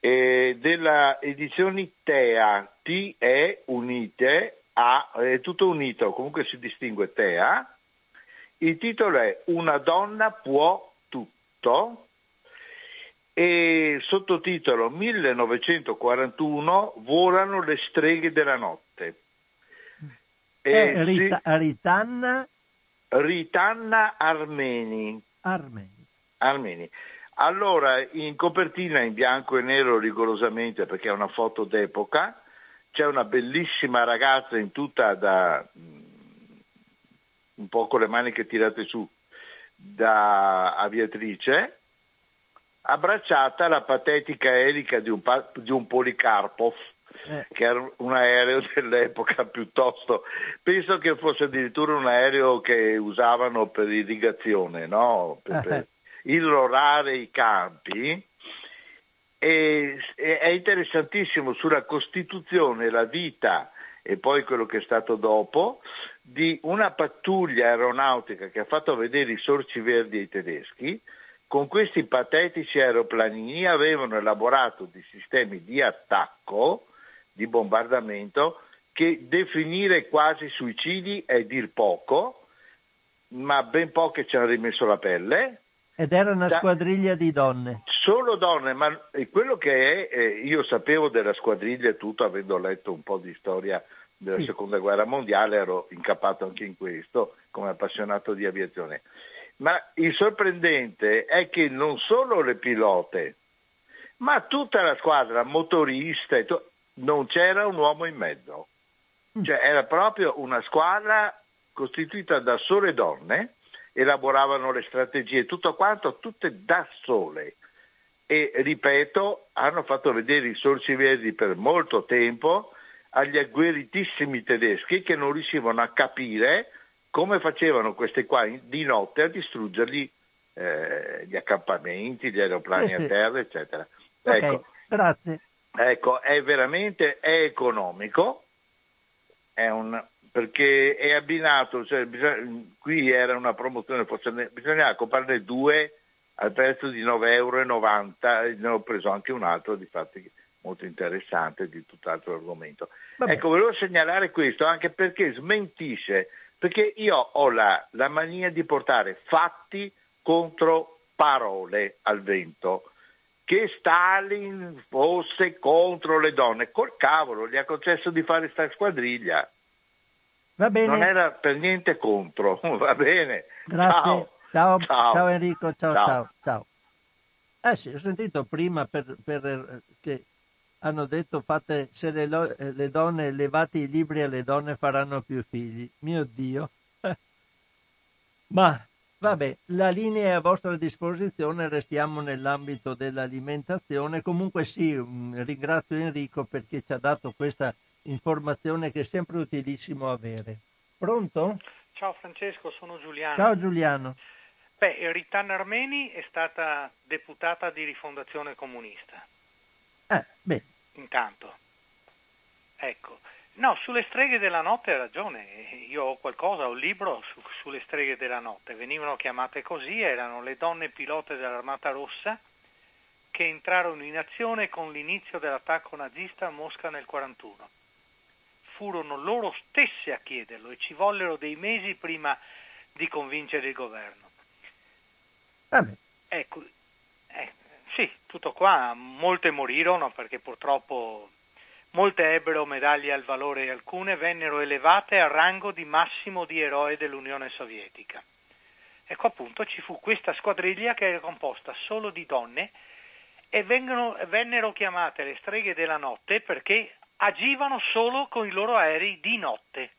e della edizione TEA, T-E unite, A, è tutto unito, comunque si distingue TEA, il titolo è Una donna può tutto e sottotitolo 1941 Volano le streghe della notte. Eh, Rita, si... Ritanna? Ritanna Armeni. Armeni. Armeni. Allora, in copertina in bianco e nero rigorosamente perché è una foto d'epoca, c'è una bellissima ragazza in tutta da un po' con le maniche tirate su da aviatrice, abbracciata alla patetica elica di un, di un Policarpov, eh. che era un aereo dell'epoca piuttosto, penso che fosse addirittura un aereo che usavano per irrigazione, no? per, per eh. irrorare i campi. E, e è interessantissimo sulla Costituzione, la vita e poi quello che è stato dopo di una pattuglia aeronautica che ha fatto vedere i sorci verdi ai tedeschi, con questi patetici aeroplanini avevano elaborato dei sistemi di attacco, di bombardamento, che definire quasi suicidi è dir poco, ma ben poche ci hanno rimesso la pelle. Ed era una da, squadriglia di donne. Solo donne, ma quello che è, eh, io sapevo della squadriglia e tutto, avendo letto un po' di storia della sì. seconda guerra mondiale, ero incappato anche in questo come appassionato di aviazione. Ma il sorprendente è che non solo le pilote, ma tutta la squadra, motorista, non c'era un uomo in mezzo. Mm. Cioè era proprio una squadra costituita da sole donne, elaboravano le strategie, tutto quanto, tutte da sole. E ripeto, hanno fatto vedere i sorci verdi per molto tempo agli agguerritissimi tedeschi che non riuscivano a capire come facevano queste qua di notte a distruggerli eh, gli accampamenti, gli aeroplani a terra, eccetera. Okay, ecco, grazie. Ecco, è veramente è economico, è un, perché è abbinato, cioè, bisogna, qui era una promozione, bisognava comprarne due al prezzo di 9,90 euro, ne ho preso anche un altro, di fatti molto interessante, di tutt'altro argomento. Vabbè. Ecco, volevo segnalare questo anche perché smentisce perché io ho la, la mania di portare fatti contro parole al vento. Che Stalin fosse contro le donne, col cavolo, gli ha concesso di fare sta squadriglia. Va bene. Non era per niente contro, va bene. Grazie. Ciao. Ciao, ciao. ciao Enrico, ciao, ciao, ciao. ciao. Eh sì, ho sentito prima per, per, che hanno detto fate, se le, eh, le, donne levate i libri alle donne faranno più figli. Mio Dio. Ma vabbè, la linea è a vostra disposizione, restiamo nell'ambito dell'alimentazione. Comunque sì, mm, ringrazio Enrico perché ci ha dato questa informazione che è sempre utilissimo avere. Pronto? Ciao Francesco, sono Giuliano. Ciao Giuliano. Beh, Ritan Armeni è stata deputata di rifondazione comunista. Eh, beh. Intanto. Ecco. No, sulle streghe della notte hai ragione. Io ho qualcosa, ho un libro su, sulle streghe della notte. Venivano chiamate così, erano le donne pilote dell'Armata Rossa che entrarono in azione con l'inizio dell'attacco nazista a Mosca nel 1941. Furono loro stesse a chiederlo e ci vollero dei mesi prima di convincere il governo. Vabbè. Ecco, sì, tutto qua, molte morirono perché purtroppo molte ebbero medaglie al valore e alcune vennero elevate al rango di massimo di eroe dell'Unione Sovietica. Ecco appunto ci fu questa squadriglia che era composta solo di donne e vengono, vennero chiamate le streghe della notte perché agivano solo con i loro aerei di notte,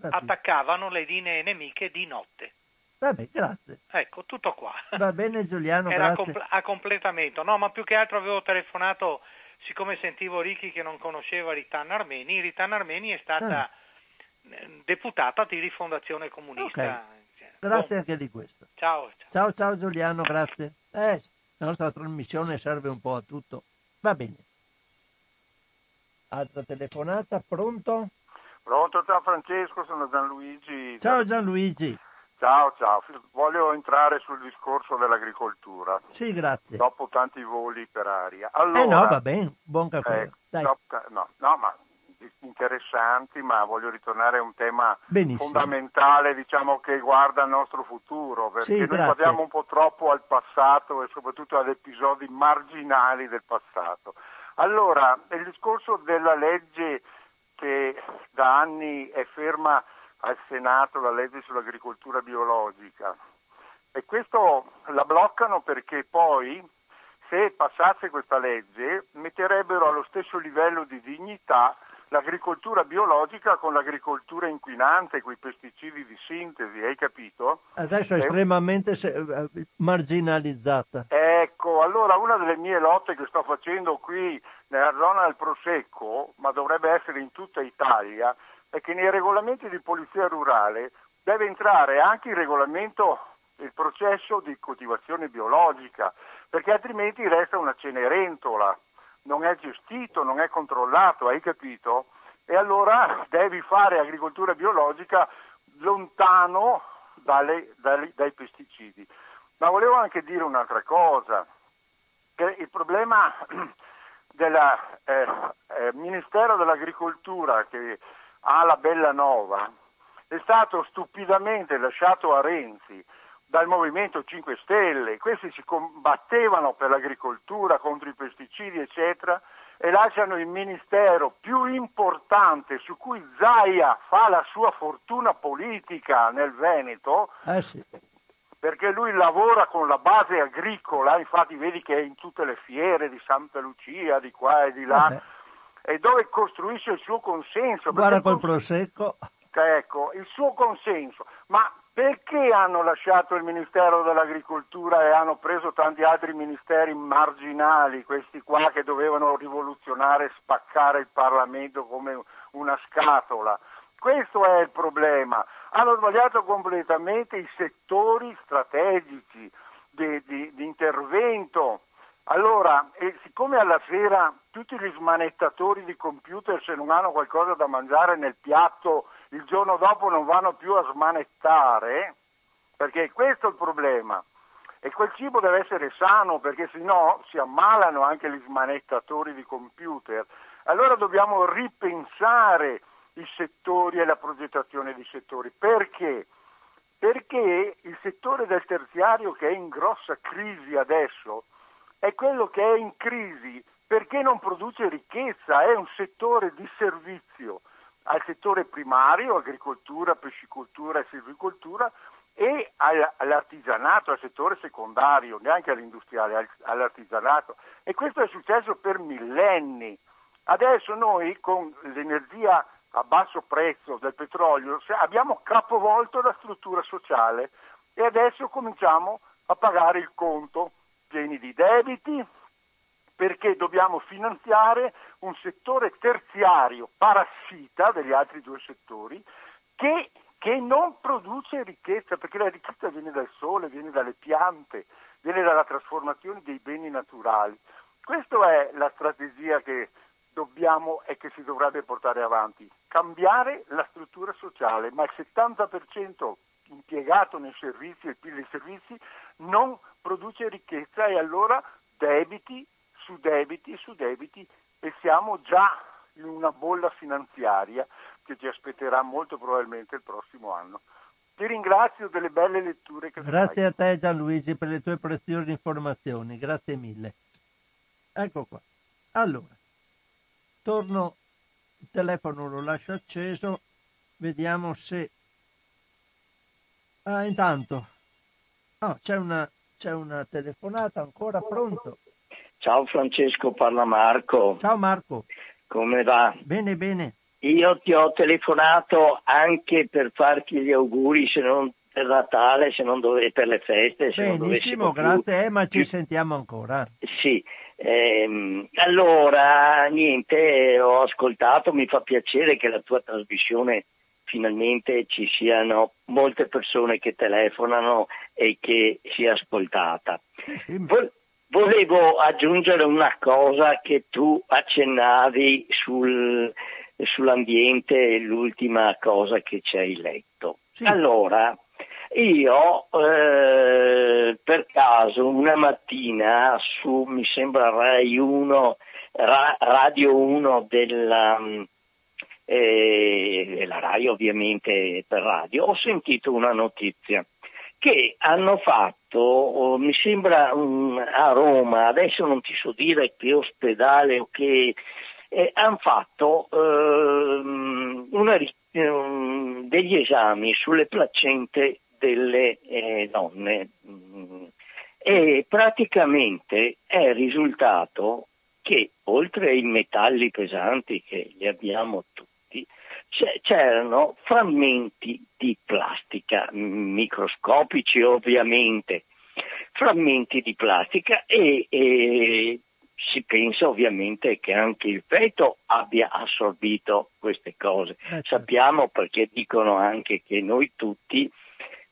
attaccavano le linee nemiche di notte. Vabbè, grazie. Ecco, tutto qua. Va bene Giuliano, Era grazie. A, a completamento. No, ma più che altro avevo telefonato, siccome sentivo Ricky che non conosceva Ritan Armeni, Ritan Armeni è stata ah. deputata di rifondazione comunista. Okay. Grazie oh. anche di questo. Ciao, ciao. Ciao, ciao Giuliano, grazie. Eh, la nostra trasmissione serve un po' a tutto. Va bene. Altra telefonata, pronto? Pronto, ciao Francesco, sono Gianluigi. Ciao Gianluigi. Ciao, ciao. Voglio entrare sul discorso dell'agricoltura. Sì, grazie. Dopo tanti voli per aria. Allora, eh no, va bene, buon caffè. Eh, no, no, ma interessanti, ma voglio ritornare a un tema Benissimo. fondamentale, diciamo, che guarda il nostro futuro, perché sì, noi guardiamo un po' troppo al passato e soprattutto ad episodi marginali del passato. Allora, il discorso della legge che da anni è ferma al Senato la legge sull'agricoltura biologica e questo la bloccano perché poi se passasse questa legge metterebbero allo stesso livello di dignità l'agricoltura biologica con l'agricoltura inquinante, con i pesticidi di sintesi, hai capito? Adesso è estremamente eh, marginalizzata. Ecco, allora una delle mie lotte che sto facendo qui nella zona del Prosecco, ma dovrebbe essere in tutta Italia, è che nei regolamenti di polizia rurale deve entrare anche il regolamento, il processo di coltivazione biologica, perché altrimenti resta una cenerentola, non è gestito, non è controllato, hai capito? E allora devi fare agricoltura biologica lontano dalle, dalle, dai pesticidi. Ma volevo anche dire un'altra cosa, che il problema del eh, eh, Ministero dell'Agricoltura che alla Bellanova è stato stupidamente lasciato a Renzi dal Movimento 5 Stelle. Questi si combattevano per l'agricoltura contro i pesticidi, eccetera, e lasciano il ministero più importante su cui Zaia fa la sua fortuna politica nel Veneto. Eh sì. Perché lui lavora con la base agricola, infatti vedi che è in tutte le fiere di Santa Lucia, di qua e di là. Eh e dove costruisce il suo consenso. Guarda col prosecco. ecco, il suo consenso. Ma perché hanno lasciato il Ministero dell'Agricoltura e hanno preso tanti altri ministeri marginali, questi qua che dovevano rivoluzionare, spaccare il Parlamento come una scatola? Questo è il problema. Hanno sbagliato completamente i settori strategici di, di, di intervento. Allora, siccome alla sera tutti gli smanettatori di computer se non hanno qualcosa da mangiare nel piatto il giorno dopo non vanno più a smanettare, perché questo è il problema. E quel cibo deve essere sano perché sennò si ammalano anche gli smanettatori di computer. Allora dobbiamo ripensare i settori e la progettazione di settori. Perché? Perché il settore del terziario che è in grossa crisi adesso è quello che è in crisi perché non produce ricchezza, è un settore di servizio al settore primario, agricoltura, pescicoltura e silvicoltura, e all'artigianato, al settore secondario, neanche all'industriale, all'artigianato. E questo è successo per millenni. Adesso noi con l'energia a basso prezzo del petrolio abbiamo capovolto la struttura sociale e adesso cominciamo a pagare il conto pieni di debiti, perché dobbiamo finanziare un settore terziario parassita degli altri due settori che, che, non produce ricchezza, perché la ricchezza viene dal sole, viene dalle piante, viene dalla trasformazione dei beni naturali. Questa è la strategia che dobbiamo e che si dovrebbe portare avanti. Cambiare la struttura sociale, ma il 70% impiegato nei servizi e nei servizi non produce ricchezza e allora debiti su debiti su debiti e siamo già in una bolla finanziaria che ci aspetterà molto probabilmente il prossimo anno. Ti ringrazio delle belle letture che Grazie fai. a te Gianluigi per le tue preziose informazioni, grazie mille. Ecco qua. Allora, torno, il telefono lo lascio acceso, vediamo se... Ah, intanto, oh, c'è, una, c'è una telefonata ancora, pronto? Ciao Francesco, parla Marco. Ciao Marco. Come va? Bene, bene. Io ti ho telefonato anche per farti gli auguri, se non per Natale, se non dove, per le feste. Se Benissimo, grazie, eh, ma ci sentiamo ancora. Sì, ehm, allora niente, ho ascoltato, mi fa piacere che la tua trasmissione finalmente ci siano molte persone che telefonano e che sia ascoltata. Vol- Volevo aggiungere una cosa che tu accennavi sul, sull'ambiente, l'ultima cosa che ci hai letto. Sì. Allora, io eh, per caso una mattina su, mi sembra Rai 1, Ra, Radio 1 della, eh, la Rai ovviamente per radio, ho sentito una notizia che hanno fatto, oh, mi sembra a Roma, adesso non ti so dire che ospedale o che, eh, hanno fatto eh, una, um, degli esami sulle placente delle eh, donne. E praticamente è risultato che oltre ai metalli pesanti che li abbiamo tutti, c'erano frammenti di plastica, microscopici ovviamente, frammenti di plastica e, e si pensa ovviamente che anche il feto abbia assorbito queste cose. Eh, certo. Sappiamo perché dicono anche che noi tutti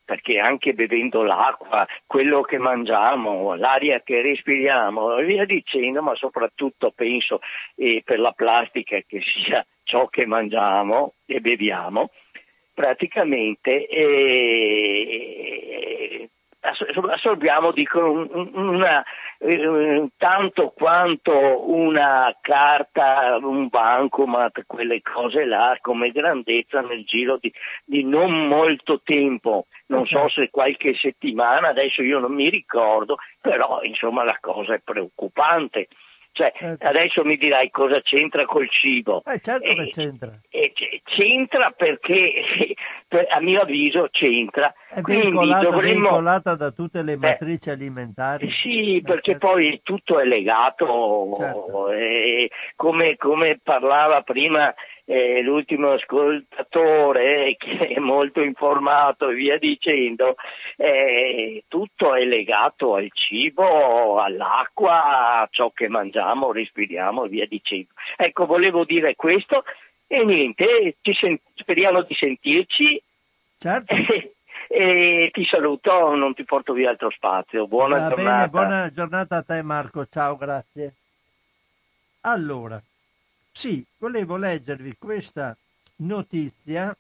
perché anche bevendo l'acqua, quello che mangiamo, l'aria che respiriamo via dicendo, ma soprattutto penso eh, per la plastica che sia ciò che mangiamo e beviamo, praticamente eh, assorbiamo dicono, una, eh, tanto quanto una carta, un bancomat, quelle cose là come grandezza nel giro di, di non molto tempo, non so se qualche settimana, adesso io non mi ricordo, però insomma la cosa è preoccupante. Cioè, certo. adesso mi dirai cosa c'entra col cibo. Eh, certo eh, che c'entra. Eh, c'entra perché, a mio avviso c'entra. È Quindi vincolata, dovremmo... vincolata da tutte le Beh, matrici alimentari. Sì, Eh, perché certo. poi tutto è legato, Certo. eh, come, come parlava prima eh, l'ultimo ascoltatore, che è molto informato e via dicendo, eh, tutto è legato al cibo, all'acqua, a ciò che mangiamo, respiriamo e via dicendo. Ecco, volevo dire questo e niente, ci sen- speriamo di sentirci Certo. e, e ti saluto, non ti porto via altro spazio. Buona Va giornata. bene, buona giornata a te Marco, ciao, grazie. Allora, sì, volevo leggervi questa notizia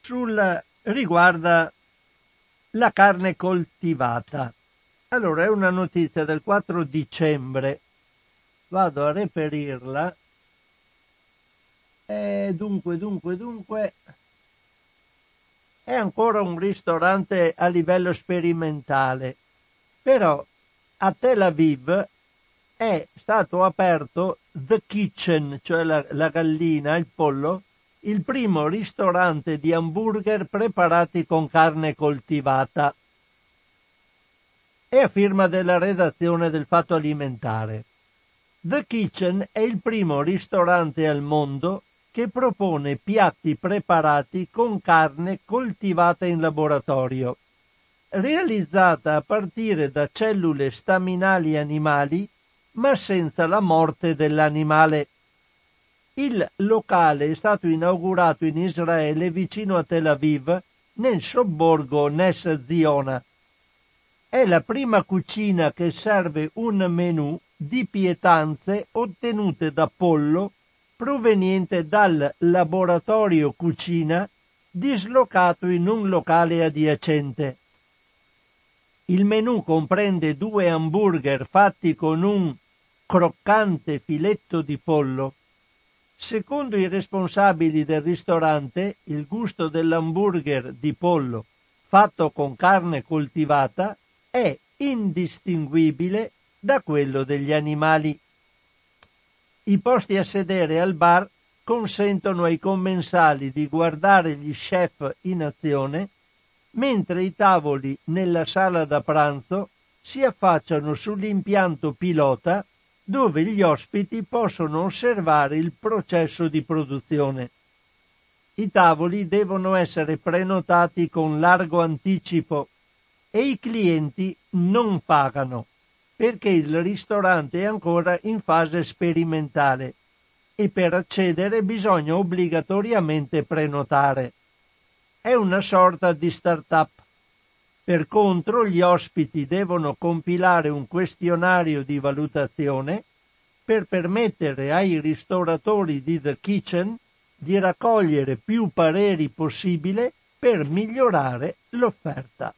sul riguarda la carne coltivata. Allora, è una notizia del 4 dicembre. Vado a reperirla. E dunque, dunque, dunque. È ancora un ristorante a livello sperimentale, però a Tel Aviv è stato aperto The Kitchen, cioè la, la gallina, il pollo, il primo ristorante di hamburger preparati con carne coltivata. È a firma della redazione del Fatto Alimentare. The Kitchen è il primo ristorante al mondo che propone piatti preparati con carne coltivata in laboratorio, realizzata a partire da cellule staminali animali, ma senza la morte dell'animale. Il locale è stato inaugurato in Israele vicino a Tel Aviv, nel sobborgo Ness Ziona. È la prima cucina che serve un menù di pietanze ottenute da pollo proveniente dal laboratorio cucina dislocato in un locale adiacente. Il menù comprende due hamburger fatti con un croccante filetto di pollo. Secondo i responsabili del ristorante, il gusto dell'hamburger di pollo fatto con carne coltivata è indistinguibile da quello degli animali. I posti a sedere al bar consentono ai commensali di guardare gli chef in azione, mentre i tavoli nella sala da pranzo si affacciano sull'impianto pilota dove gli ospiti possono osservare il processo di produzione. I tavoli devono essere prenotati con largo anticipo e i clienti non pagano perché il ristorante è ancora in fase sperimentale e per accedere bisogna obbligatoriamente prenotare. È una sorta di start-up. Per contro, gli ospiti devono compilare un questionario di valutazione per permettere ai ristoratori di The Kitchen di raccogliere più pareri possibile per migliorare l'offerta.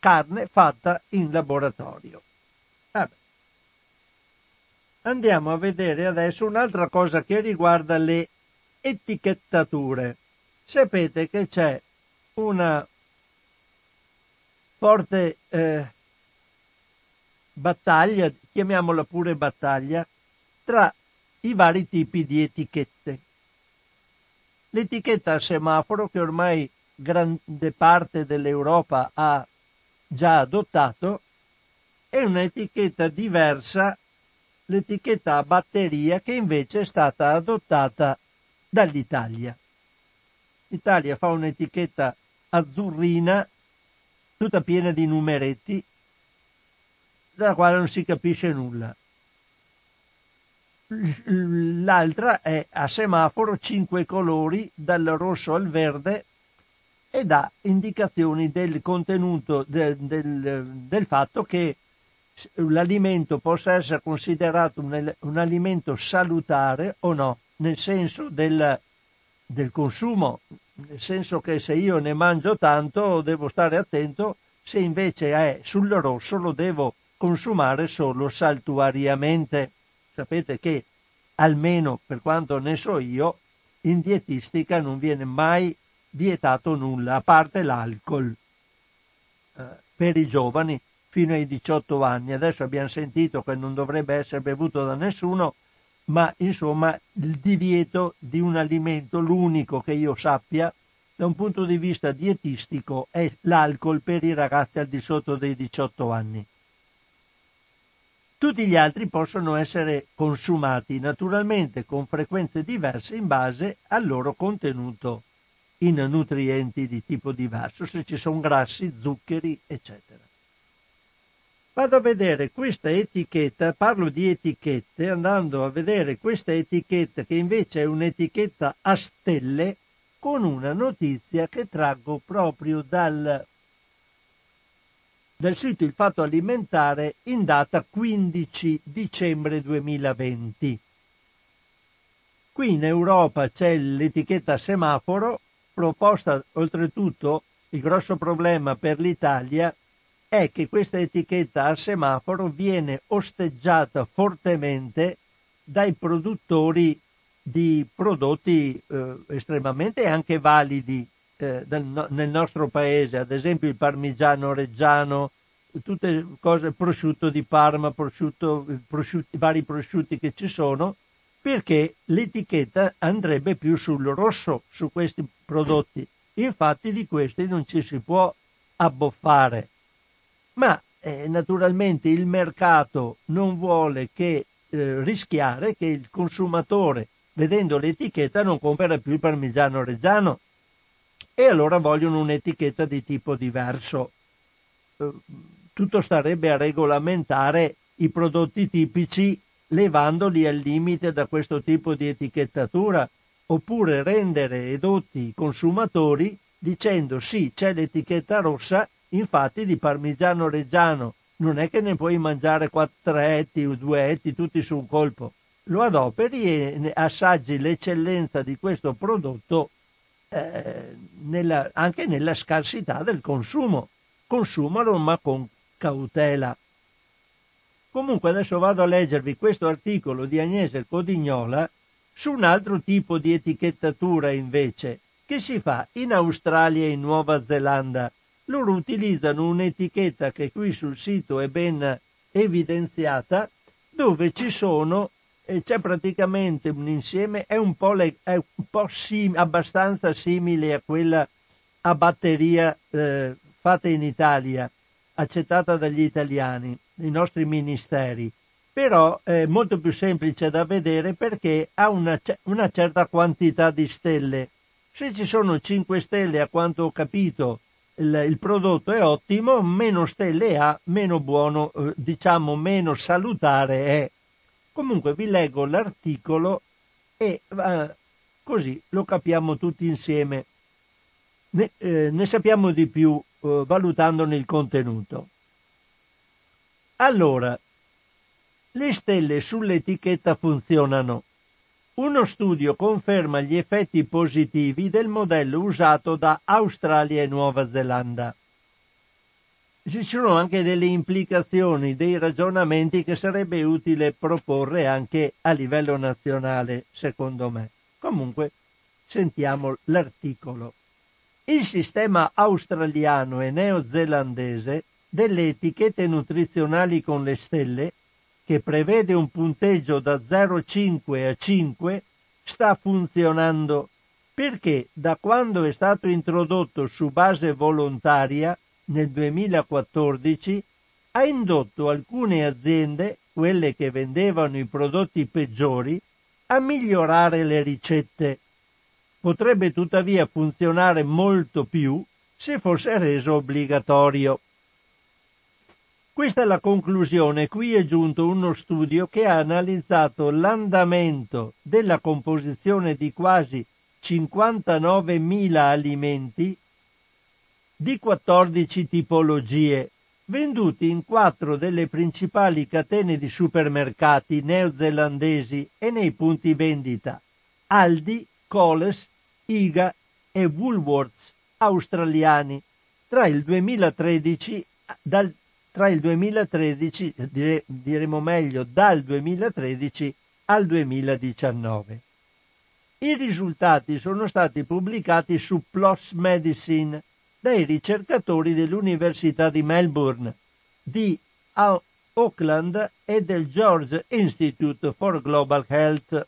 Carne fatta in laboratorio. Vabbè. Andiamo a vedere adesso un'altra cosa che riguarda le etichettature. Sapete che c'è una forte eh, battaglia, chiamiamola pure battaglia, tra i vari tipi di etichette. L'etichetta a semaforo che ormai grande parte dell'Europa ha già adottato è un'etichetta diversa, l'etichetta a batteria che invece è stata adottata dall'Italia. L'Italia fa un'etichetta azzurrina tutta piena di numeretti dalla quale non si capisce nulla. L'altra è a semaforo cinque colori dal rosso al verde e dà indicazioni del contenuto del, del, del fatto che l'alimento possa essere considerato un, un, alimento salutare o no, nel senso del, del consumo, nel senso che se io ne mangio tanto devo stare attento, se invece è sul rosso lo devo consumare solo saltuariamente. Sapete che almeno per quanto ne so io, in dietistica non viene mai vietato nulla, a parte l'alcol eh, per i giovani fino ai 18 anni. Adesso abbiamo sentito che non dovrebbe essere bevuto da nessuno, ma insomma il divieto di un alimento, l'unico che io sappia, da un punto di vista dietistico, è l'alcol per i ragazzi al di sotto dei 18 anni. Tutti gli altri possono essere consumati naturalmente con frequenze diverse in base al loro contenuto in nutrienti di tipo diverso, se ci sono grassi, zuccheri, eccetera. Vado a vedere questa etichetta, parlo di etichette, andando a vedere questa etichetta che invece è un'etichetta a stelle con una notizia che traggo proprio dal del sito Il Fatto Alimentare in data 15 dicembre 2020. Qui in Europa c'è l'etichetta semaforo, proposta oltretutto il grosso problema per l'Italia è che questa etichetta a semaforo viene osteggiata fortemente dai produttori di prodotti eh, estremamente anche validi eh, del, nel nostro paese, ad esempio il parmigiano reggiano, tutte cose, prosciutto di Parma, prosciutto, prosciutti, vari prosciutti che ci sono, perché l'etichetta andrebbe più sul rosso su questi prodotti. Infatti di questi non ci si può abboffare. Ma eh, naturalmente il mercato non vuole che eh, rischiare che il consumatore, vedendo l'etichetta, non compra più il parmigiano reggiano e allora vogliono un'etichetta di tipo diverso. Eh, tutto starebbe a regolamentare i prodotti tipici levandoli al limite da questo tipo di etichettatura, oppure rendere edotti i consumatori dicendo sì, c'è l'etichetta rossa, infatti di parmigiano reggiano non è che ne puoi mangiare quattro etti o due etti tutti su un colpo. Lo adoperi e assaggi l'eccellenza di questo prodotto eh, nella, anche nella scarsità del consumo. Consumalo ma con cautela. Comunque adesso vado a leggervi questo articolo di Agnese Codignola su un altro tipo di etichettatura invece che si fa in Australia e in Nuova Zelanda. Loro utilizzano un'etichetta che qui sul sito è ben evidenziata dove ci sono c'è praticamente un insieme, è un po', le, è un po sim, abbastanza simile a quella a batteria eh, fatta in Italia, accettata dagli italiani, dei nostri ministeri, però è molto più semplice da vedere perché ha una, una certa quantità di stelle. Se ci sono 5 stelle, a quanto ho capito, il, il, prodotto è ottimo, meno stelle ha, meno buono, eh, diciamo meno salutare è. Comunque vi leggo l'articolo e uh, così lo capiamo tutti insieme. Ne, eh, ne sappiamo di più uh, valutandone il contenuto. Allora, le stelle sull'etichetta funzionano. Uno studio conferma gli effetti positivi del modello usato da Australia e Nuova Zelanda ci sono anche delle implicazioni, dei ragionamenti che sarebbe utile proporre anche a livello nazionale, secondo me. Comunque, sentiamo l'articolo. Il sistema australiano e neozelandese delle etichette nutrizionali con le stelle, che prevede un punteggio da 0,5 a 5, sta funzionando perché da quando è stato introdotto su base volontaria nel 2014 ha indotto alcune aziende, quelle che vendevano i prodotti peggiori, a migliorare le ricette. Potrebbe tuttavia funzionare molto più se fosse reso obbligatorio. Questa è la conclusione. Qui è giunto uno studio che ha analizzato l'andamento della composizione di quasi 59.000 alimenti di 14 tipologie, venduti in quattro delle principali catene di supermercati neozelandesi e nei punti vendita Aldi, Coles, Iga e Woolworths australiani tra il 2013 dal, tra il 2013 dire, diremo meglio dal 2013 al 2019. I risultati sono stati pubblicati su PLOS Medicine dai ricercatori dell'Università di Melbourne, di Auckland e del George Institute for Global Health.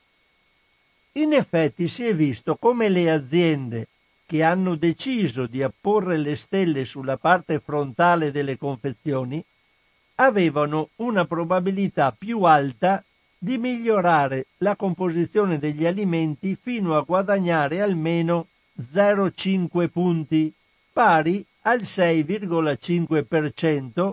In effetti si è visto come le aziende che hanno deciso di apporre le stelle sulla parte frontale delle confezioni avevano una probabilità più alta di migliorare la composizione degli alimenti fino a guadagnare almeno 0,5 punti, pari al 6,5%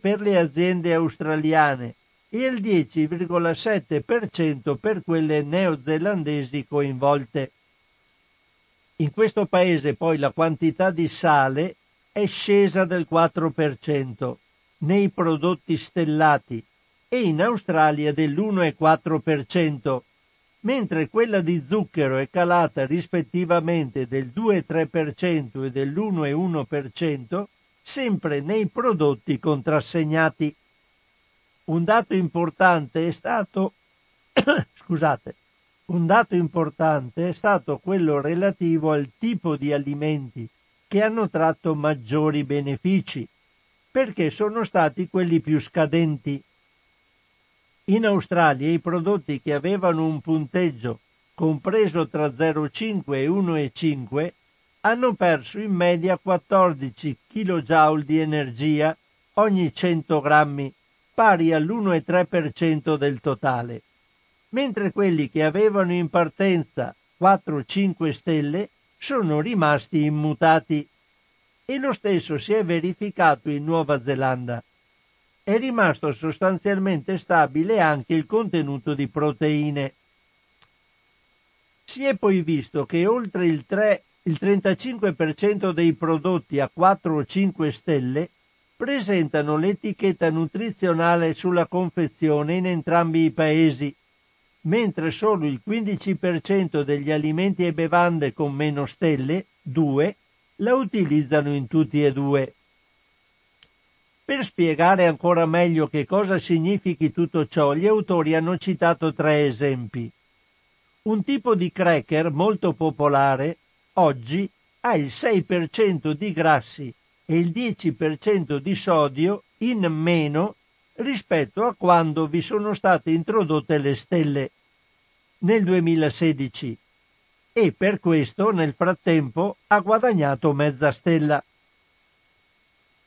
per le aziende australiane e il 10,7% per quelle neozelandesi coinvolte. In questo paese poi la quantità di sale è scesa del 4% nei prodotti stellati e in Australia dell'1,4%, mentre quella di zucchero è calata rispettivamente del 2,3% e dell'1,1% sempre nei prodotti contrassegnati. Un dato importante è stato scusate, un dato importante è stato quello relativo al tipo di alimenti che hanno tratto maggiori benefici, perché sono stati quelli più scadenti. In Australia i prodotti che avevano un punteggio compreso tra 0,5 e 1,5 hanno perso in media 14 kJ di energia ogni 100 grammi pari all'1,3% del totale, mentre quelli che avevano in partenza 4-5 stelle sono rimasti immutati. E lo stesso si è verificato in Nuova Zelanda. È rimasto sostanzialmente stabile anche il contenuto di proteine. Si è poi visto che oltre il, 3, il 35% dei prodotti a 4 o 5 stelle presentano l'etichetta nutrizionale sulla confezione in entrambi i paesi, mentre solo il 15% degli alimenti e bevande con meno stelle, 2, la utilizzano in tutti e due. Per spiegare ancora meglio che cosa significhi tutto ciò, gli autori hanno citato tre esempi. Un tipo di cracker molto popolare oggi ha il 6% di grassi e il 10% di sodio in meno rispetto a quando vi sono state introdotte le stelle nel 2016 e per questo nel frattempo ha guadagnato mezza stella.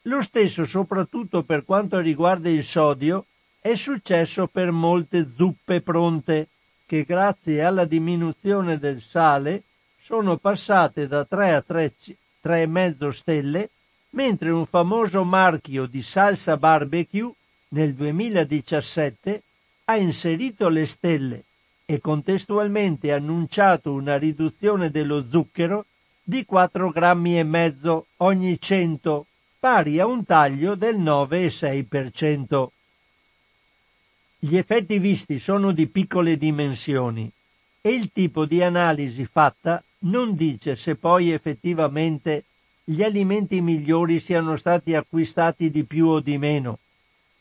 Lo stesso soprattutto per quanto riguarda il sodio è successo per molte zuppe pronte che grazie alla diminuzione del sale sono passate da 3 a 3,5 stelle mentre un famoso marchio di salsa barbecue nel 2017 ha inserito le stelle e contestualmente annunciato una riduzione dello zucchero di 4 grammi e mezzo ogni 100, pari a un taglio del 9,6%. Gli effetti visti sono di piccole dimensioni e il tipo di analisi fatta non dice se poi effettivamente gli alimenti migliori siano stati acquistati di più o di meno,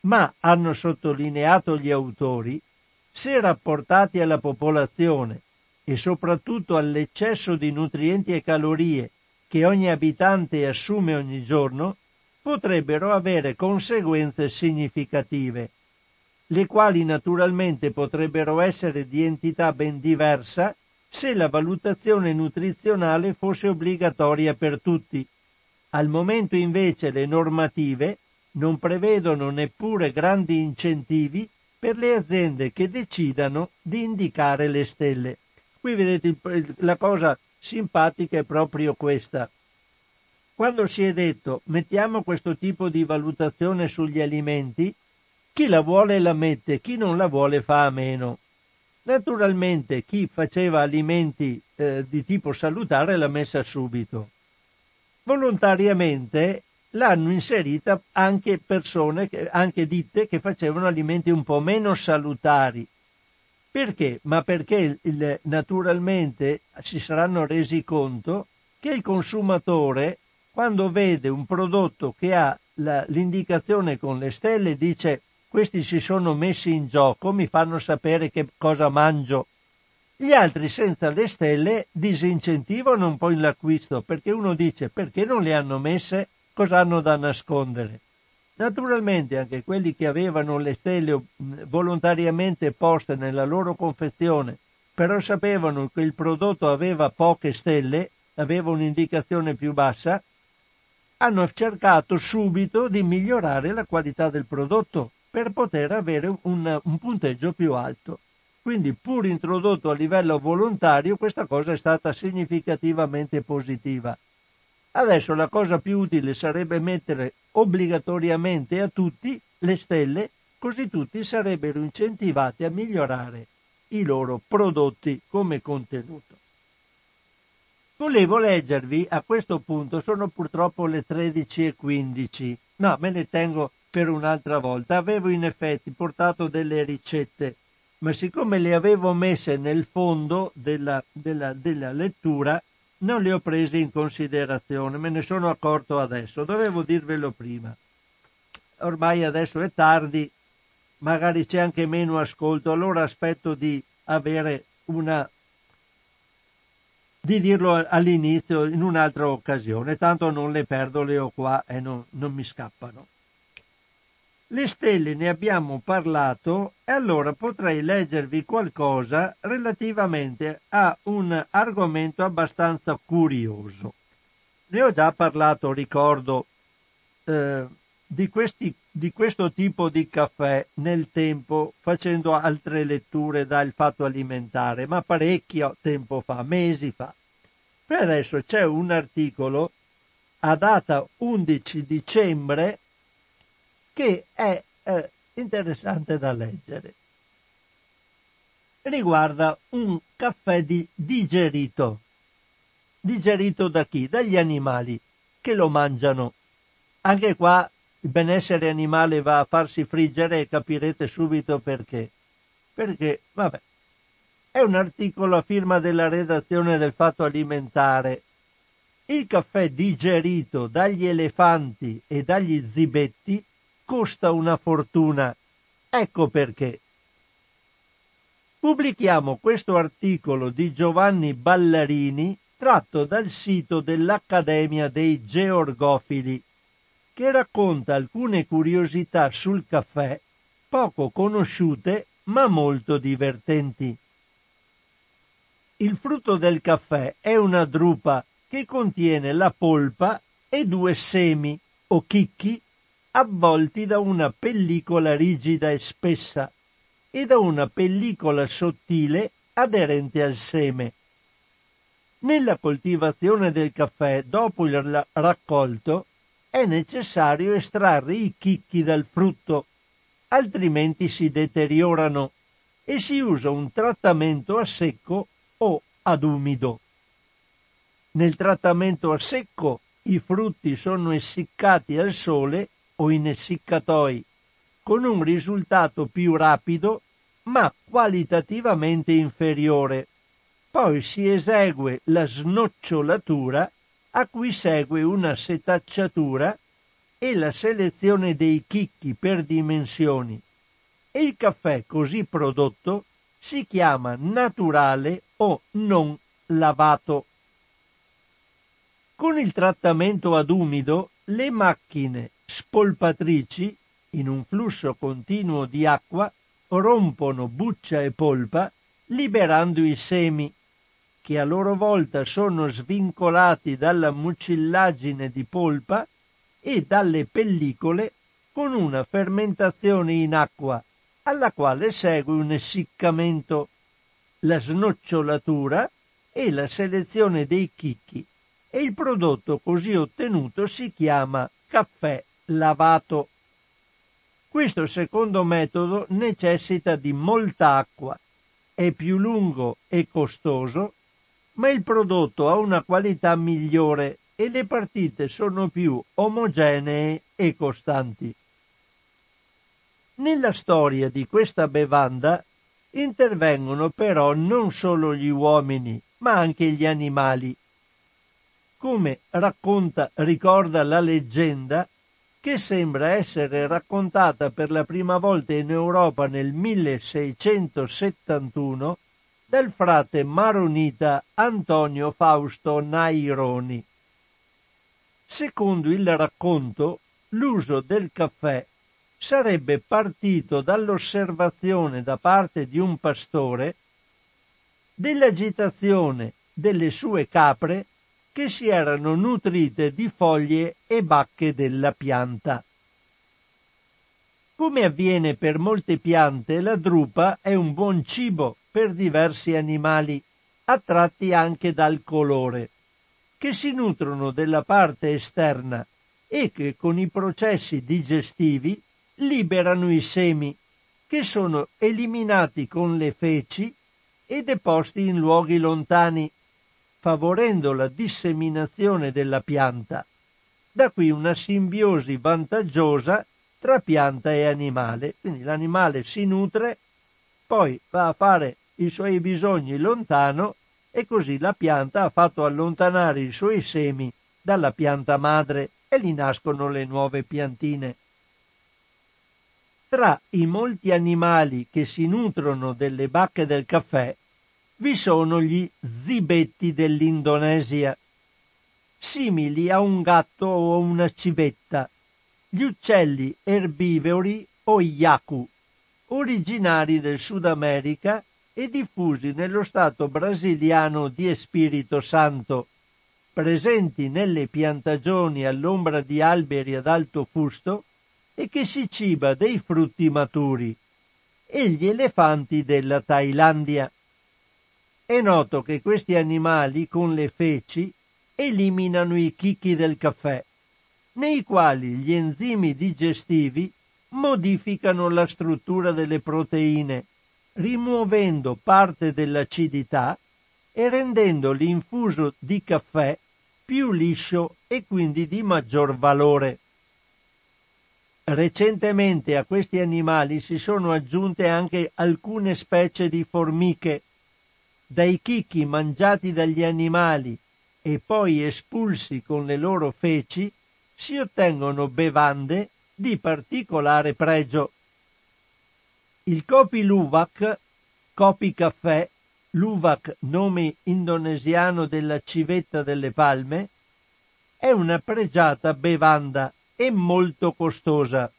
ma hanno sottolineato gli autori, se rapportati alla popolazione e soprattutto all'eccesso di nutrienti e calorie che ogni abitante assume ogni giorno, potrebbero avere conseguenze significative, le quali naturalmente potrebbero essere di entità ben diversa se la valutazione nutrizionale fosse obbligatoria per tutti, al momento invece le normative non prevedono neppure grandi incentivi per le aziende che decidano di indicare le stelle. Qui vedete la cosa simpatica è proprio questa. Quando si è detto mettiamo questo tipo di valutazione sugli alimenti, chi la vuole la mette, chi non la vuole fa a meno. Naturalmente chi faceva alimenti eh, di tipo salutare l'ha messa subito volontariamente l'hanno inserita anche persone, anche ditte che facevano alimenti un po' meno salutari. Perché? Ma perché il, naturalmente si saranno resi conto che il consumatore, quando vede un prodotto che ha la, l'indicazione con le stelle, dice questi si sono messi in gioco, mi fanno sapere che cosa mangio gli altri senza le stelle disincentivano un po' l'acquisto perché uno dice perché non le hanno messe, cosa hanno da nascondere. Naturalmente anche quelli che avevano le stelle volontariamente poste nella loro confezione, però sapevano che il prodotto aveva poche stelle, aveva un'indicazione più bassa, hanno cercato subito di migliorare la qualità del prodotto per poter avere un, un punteggio più alto. Quindi pur introdotto a livello volontario questa cosa è stata significativamente positiva. Adesso la cosa più utile sarebbe mettere obbligatoriamente a tutti le stelle, così tutti sarebbero incentivati a migliorare i loro prodotti come contenuto. Volevo leggervi a questo punto, sono purtroppo le 13.15, no, me ne tengo per un'altra volta. Avevo in effetti portato delle ricette, ma siccome le avevo messe nel fondo della, della, della lettura, non le ho prese in considerazione, me ne sono accorto adesso, dovevo dirvelo prima. Ormai adesso è tardi, magari c'è anche meno ascolto, allora aspetto di avere una di dirlo all'inizio in un'altra occasione, tanto non le perdo, le ho qua e non, non mi scappano. Le stelle ne abbiamo parlato e allora potrei leggervi qualcosa relativamente a un argomento abbastanza curioso. Ne ho già parlato, ricordo, eh, di, questi, di questo tipo di caffè nel tempo facendo altre letture dal fatto alimentare, ma parecchio tempo fa, mesi fa. Per adesso c'è un articolo a data 11 dicembre che è eh, interessante da leggere. Riguarda un caffè di digerito. Digerito da chi? Dagli animali che lo mangiano. Anche qua il benessere animale va a farsi friggere e capirete subito perché. Perché, vabbè, è un articolo a firma della redazione del Fatto Alimentare il caffè digerito dagli elefanti e dagli zibetti costa una fortuna. Ecco perché. Pubblichiamo questo articolo di Giovanni Ballarini tratto dal sito dell'Accademia dei Georgofili, che racconta alcune curiosità sul caffè poco conosciute ma molto divertenti. Il frutto del caffè è una drupa che contiene la polpa e due semi o chicchi avvolti da una pellicola rigida e spessa e da una pellicola sottile aderente al seme. Nella coltivazione del caffè dopo il raccolto è necessario estrarre i chicchi dal frutto, altrimenti si deteriorano e si usa un trattamento a secco o ad umido. Nel trattamento a secco i frutti sono essiccati al sole o in essiccatoi, con un risultato più rapido ma qualitativamente inferiore. Poi si esegue la snocciolatura a cui segue una setacciatura e la selezione dei chicchi per dimensioni e il caffè così prodotto si chiama naturale o non lavato. Con il trattamento ad umido le macchine spolpatrici, in un flusso continuo di acqua, rompono buccia e polpa, liberando i semi, che a loro volta sono svincolati dalla mucillagine di polpa e dalle pellicole con una fermentazione in acqua, alla quale segue un essiccamento, la snocciolatura e la selezione dei chicchi, e il prodotto così ottenuto si chiama caffè lavato. Questo secondo metodo necessita di molta acqua, è più lungo e costoso, ma il prodotto ha una qualità migliore e le partite sono più omogenee e costanti. Nella storia di questa bevanda intervengono però non solo gli uomini, ma anche gli animali. Come racconta, ricorda la leggenda, che sembra essere raccontata per la prima volta in Europa nel 1671 dal frate maronita Antonio Fausto Naironi. Secondo il racconto, l'uso del caffè sarebbe partito dall'osservazione da parte di un pastore dell'agitazione delle sue capre che si erano nutrite di foglie e bacche della pianta. Come avviene per molte piante, la drupa è un buon cibo per diversi animali, attratti anche dal colore, che si nutrono della parte esterna e che con i processi digestivi liberano i semi, che sono eliminati con le feci e deposti in luoghi lontani, favorendo la disseminazione della pianta. Da qui una simbiosi vantaggiosa tra pianta e animale. Quindi l'animale si nutre, poi va a fare i suoi bisogni lontano e così la pianta ha fatto allontanare i suoi semi dalla pianta madre e gli nascono le nuove piantine. Tra i molti animali che si nutrono delle bacche del caffè vi sono gli zibetti dell'Indonesia, simili a un gatto o una civetta, gli uccelli erbivori o yaku, originari del Sud America e diffusi nello stato brasiliano di Espirito Santo, presenti nelle piantagioni all'ombra di alberi ad alto fusto e che si ciba dei frutti maturi, e gli elefanti della Thailandia. È noto che questi animali con le feci eliminano i chicchi del caffè, nei quali gli enzimi digestivi modificano la struttura delle proteine, rimuovendo parte dell'acidità e rendendo l'infuso di caffè più liscio e quindi di maggior valore. Recentemente a questi animali si sono aggiunte anche alcune specie di formiche. Dai chicchi mangiati dagli animali e poi espulsi con le loro feci si ottengono bevande di particolare pregio. Il Kopi Luwak, Kopi Caffè, Luwak nome indonesiano della civetta delle palme, è una pregiata bevanda e molto costosa.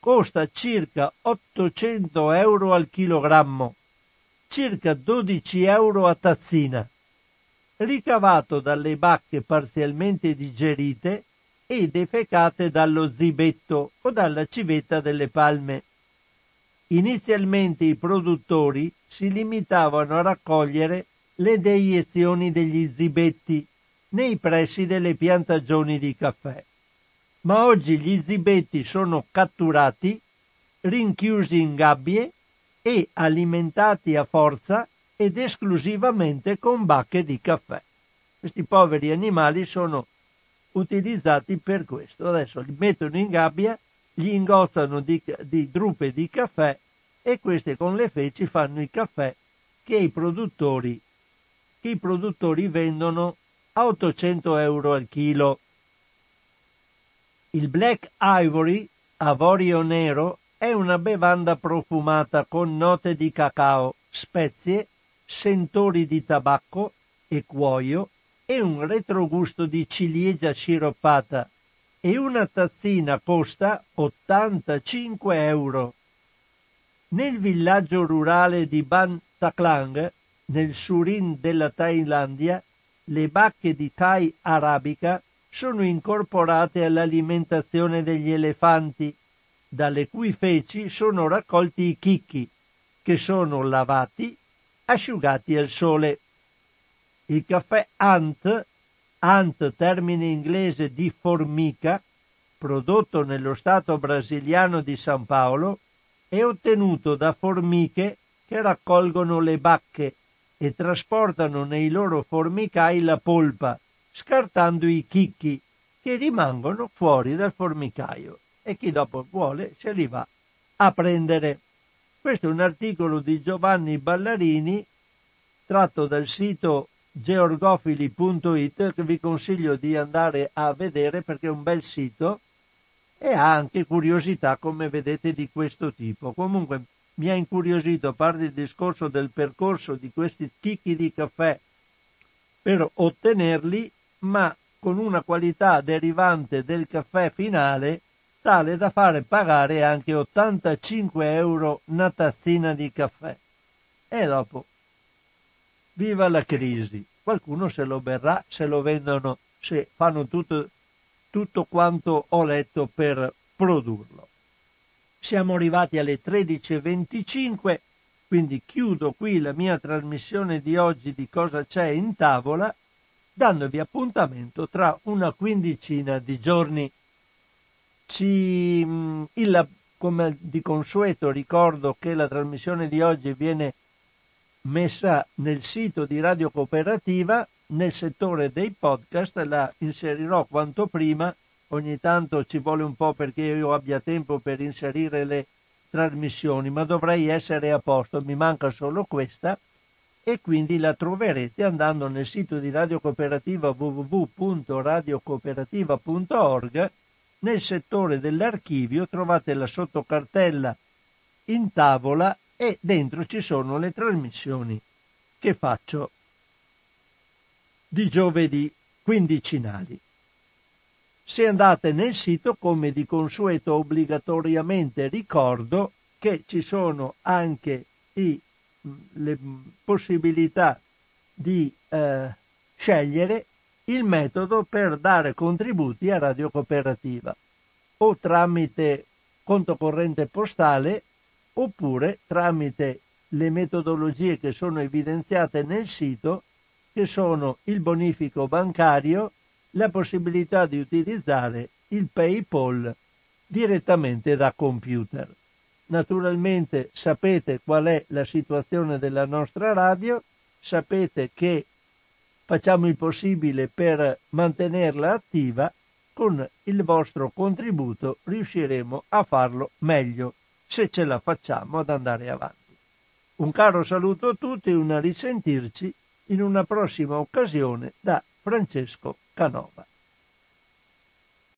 costa circa 800 euro al chilogrammo, circa 12 euro a tazzina, ricavato dalle bacche parzialmente digerite e defecate dallo zibetto o dalla civetta delle palme. Inizialmente i produttori si limitavano a raccogliere le deiezioni degli zibetti nei pressi delle piantagioni di caffè ma oggi gli zibetti sono catturati, rinchiusi in gabbie e alimentati a forza ed esclusivamente con bacche di caffè. Questi poveri animali sono utilizzati per questo. Adesso li mettono in gabbia, gli ingozzano di, di drupe di caffè e queste con le feci fanno il caffè che i produttori, che i produttori vendono a 800 euro al chilo. Il Black Ivory, avorio nero, è una bevanda profumata con note di cacao, spezie, sentori di tabacco e cuoio e un retrogusto di ciliegia sciroppata e una tazzina costa 85 euro. Nel villaggio rurale di Ban Taklang, nel Surin della Thailandia, le bacche di Thai arabica sono incorporate all'alimentazione degli elefanti, dalle cui feci sono raccolti i chicchi, che sono lavati, asciugati al sole. Il caffè Ant, Ant termine inglese di formica, prodotto nello stato brasiliano di San Paolo, è ottenuto da formiche che raccolgono le bacche e trasportano nei loro formicai la polpa, scartando i chicchi che rimangono fuori dal formicaio e chi dopo vuole se li va a prendere. Questo è un articolo di Giovanni Ballarini tratto dal sito georgofili.it che vi consiglio di andare a vedere perché è un bel sito e ha anche curiosità come vedete di questo tipo. Comunque mi ha incuriosito a parte il discorso del percorso di questi chicchi di caffè per ottenerli ma con una qualità derivante del caffè finale tale da fare pagare anche 85 euro una tazzina di caffè. E dopo, viva la crisi, qualcuno se lo berrà, se lo vendono, se fanno tutto, tutto quanto ho letto per produrlo. Siamo arrivati alle 13.25, quindi chiudo qui la mia trasmissione di oggi di cosa c'è in tavola, dandovi appuntamento tra una quindicina di giorni. Ci, mm, il, come di consueto ricordo che la trasmissione di oggi viene messa nel sito di Radio Cooperativa nel settore dei podcast, la inserirò quanto prima, ogni tanto ci vuole un po' perché io abbia tempo per inserire le trasmissioni, ma dovrei essere a posto, mi manca solo questa. E quindi la troverete andando nel sito di Radio Cooperativa www.radiocooperativa.org nel settore dell'archivio trovate la sottocartella in tavola e dentro ci sono le trasmissioni che faccio di giovedì quindicinali. Se andate nel sito, come di consueto obbligatoriamente ricordo che ci sono anche i, le possibilità di eh, scegliere il metodo per dare contributi a Radio Cooperativa o tramite conto corrente postale oppure tramite le metodologie che sono evidenziate nel sito che sono il bonifico bancario, la possibilità di utilizzare il PayPal direttamente da computer. Naturalmente sapete qual è la situazione della nostra radio, sapete che facciamo il possibile per mantenerla attiva, con il vostro contributo riusciremo a farlo meglio se ce la facciamo ad andare avanti. Un caro saluto a tutti e una risentirci in una prossima occasione da Francesco Canova.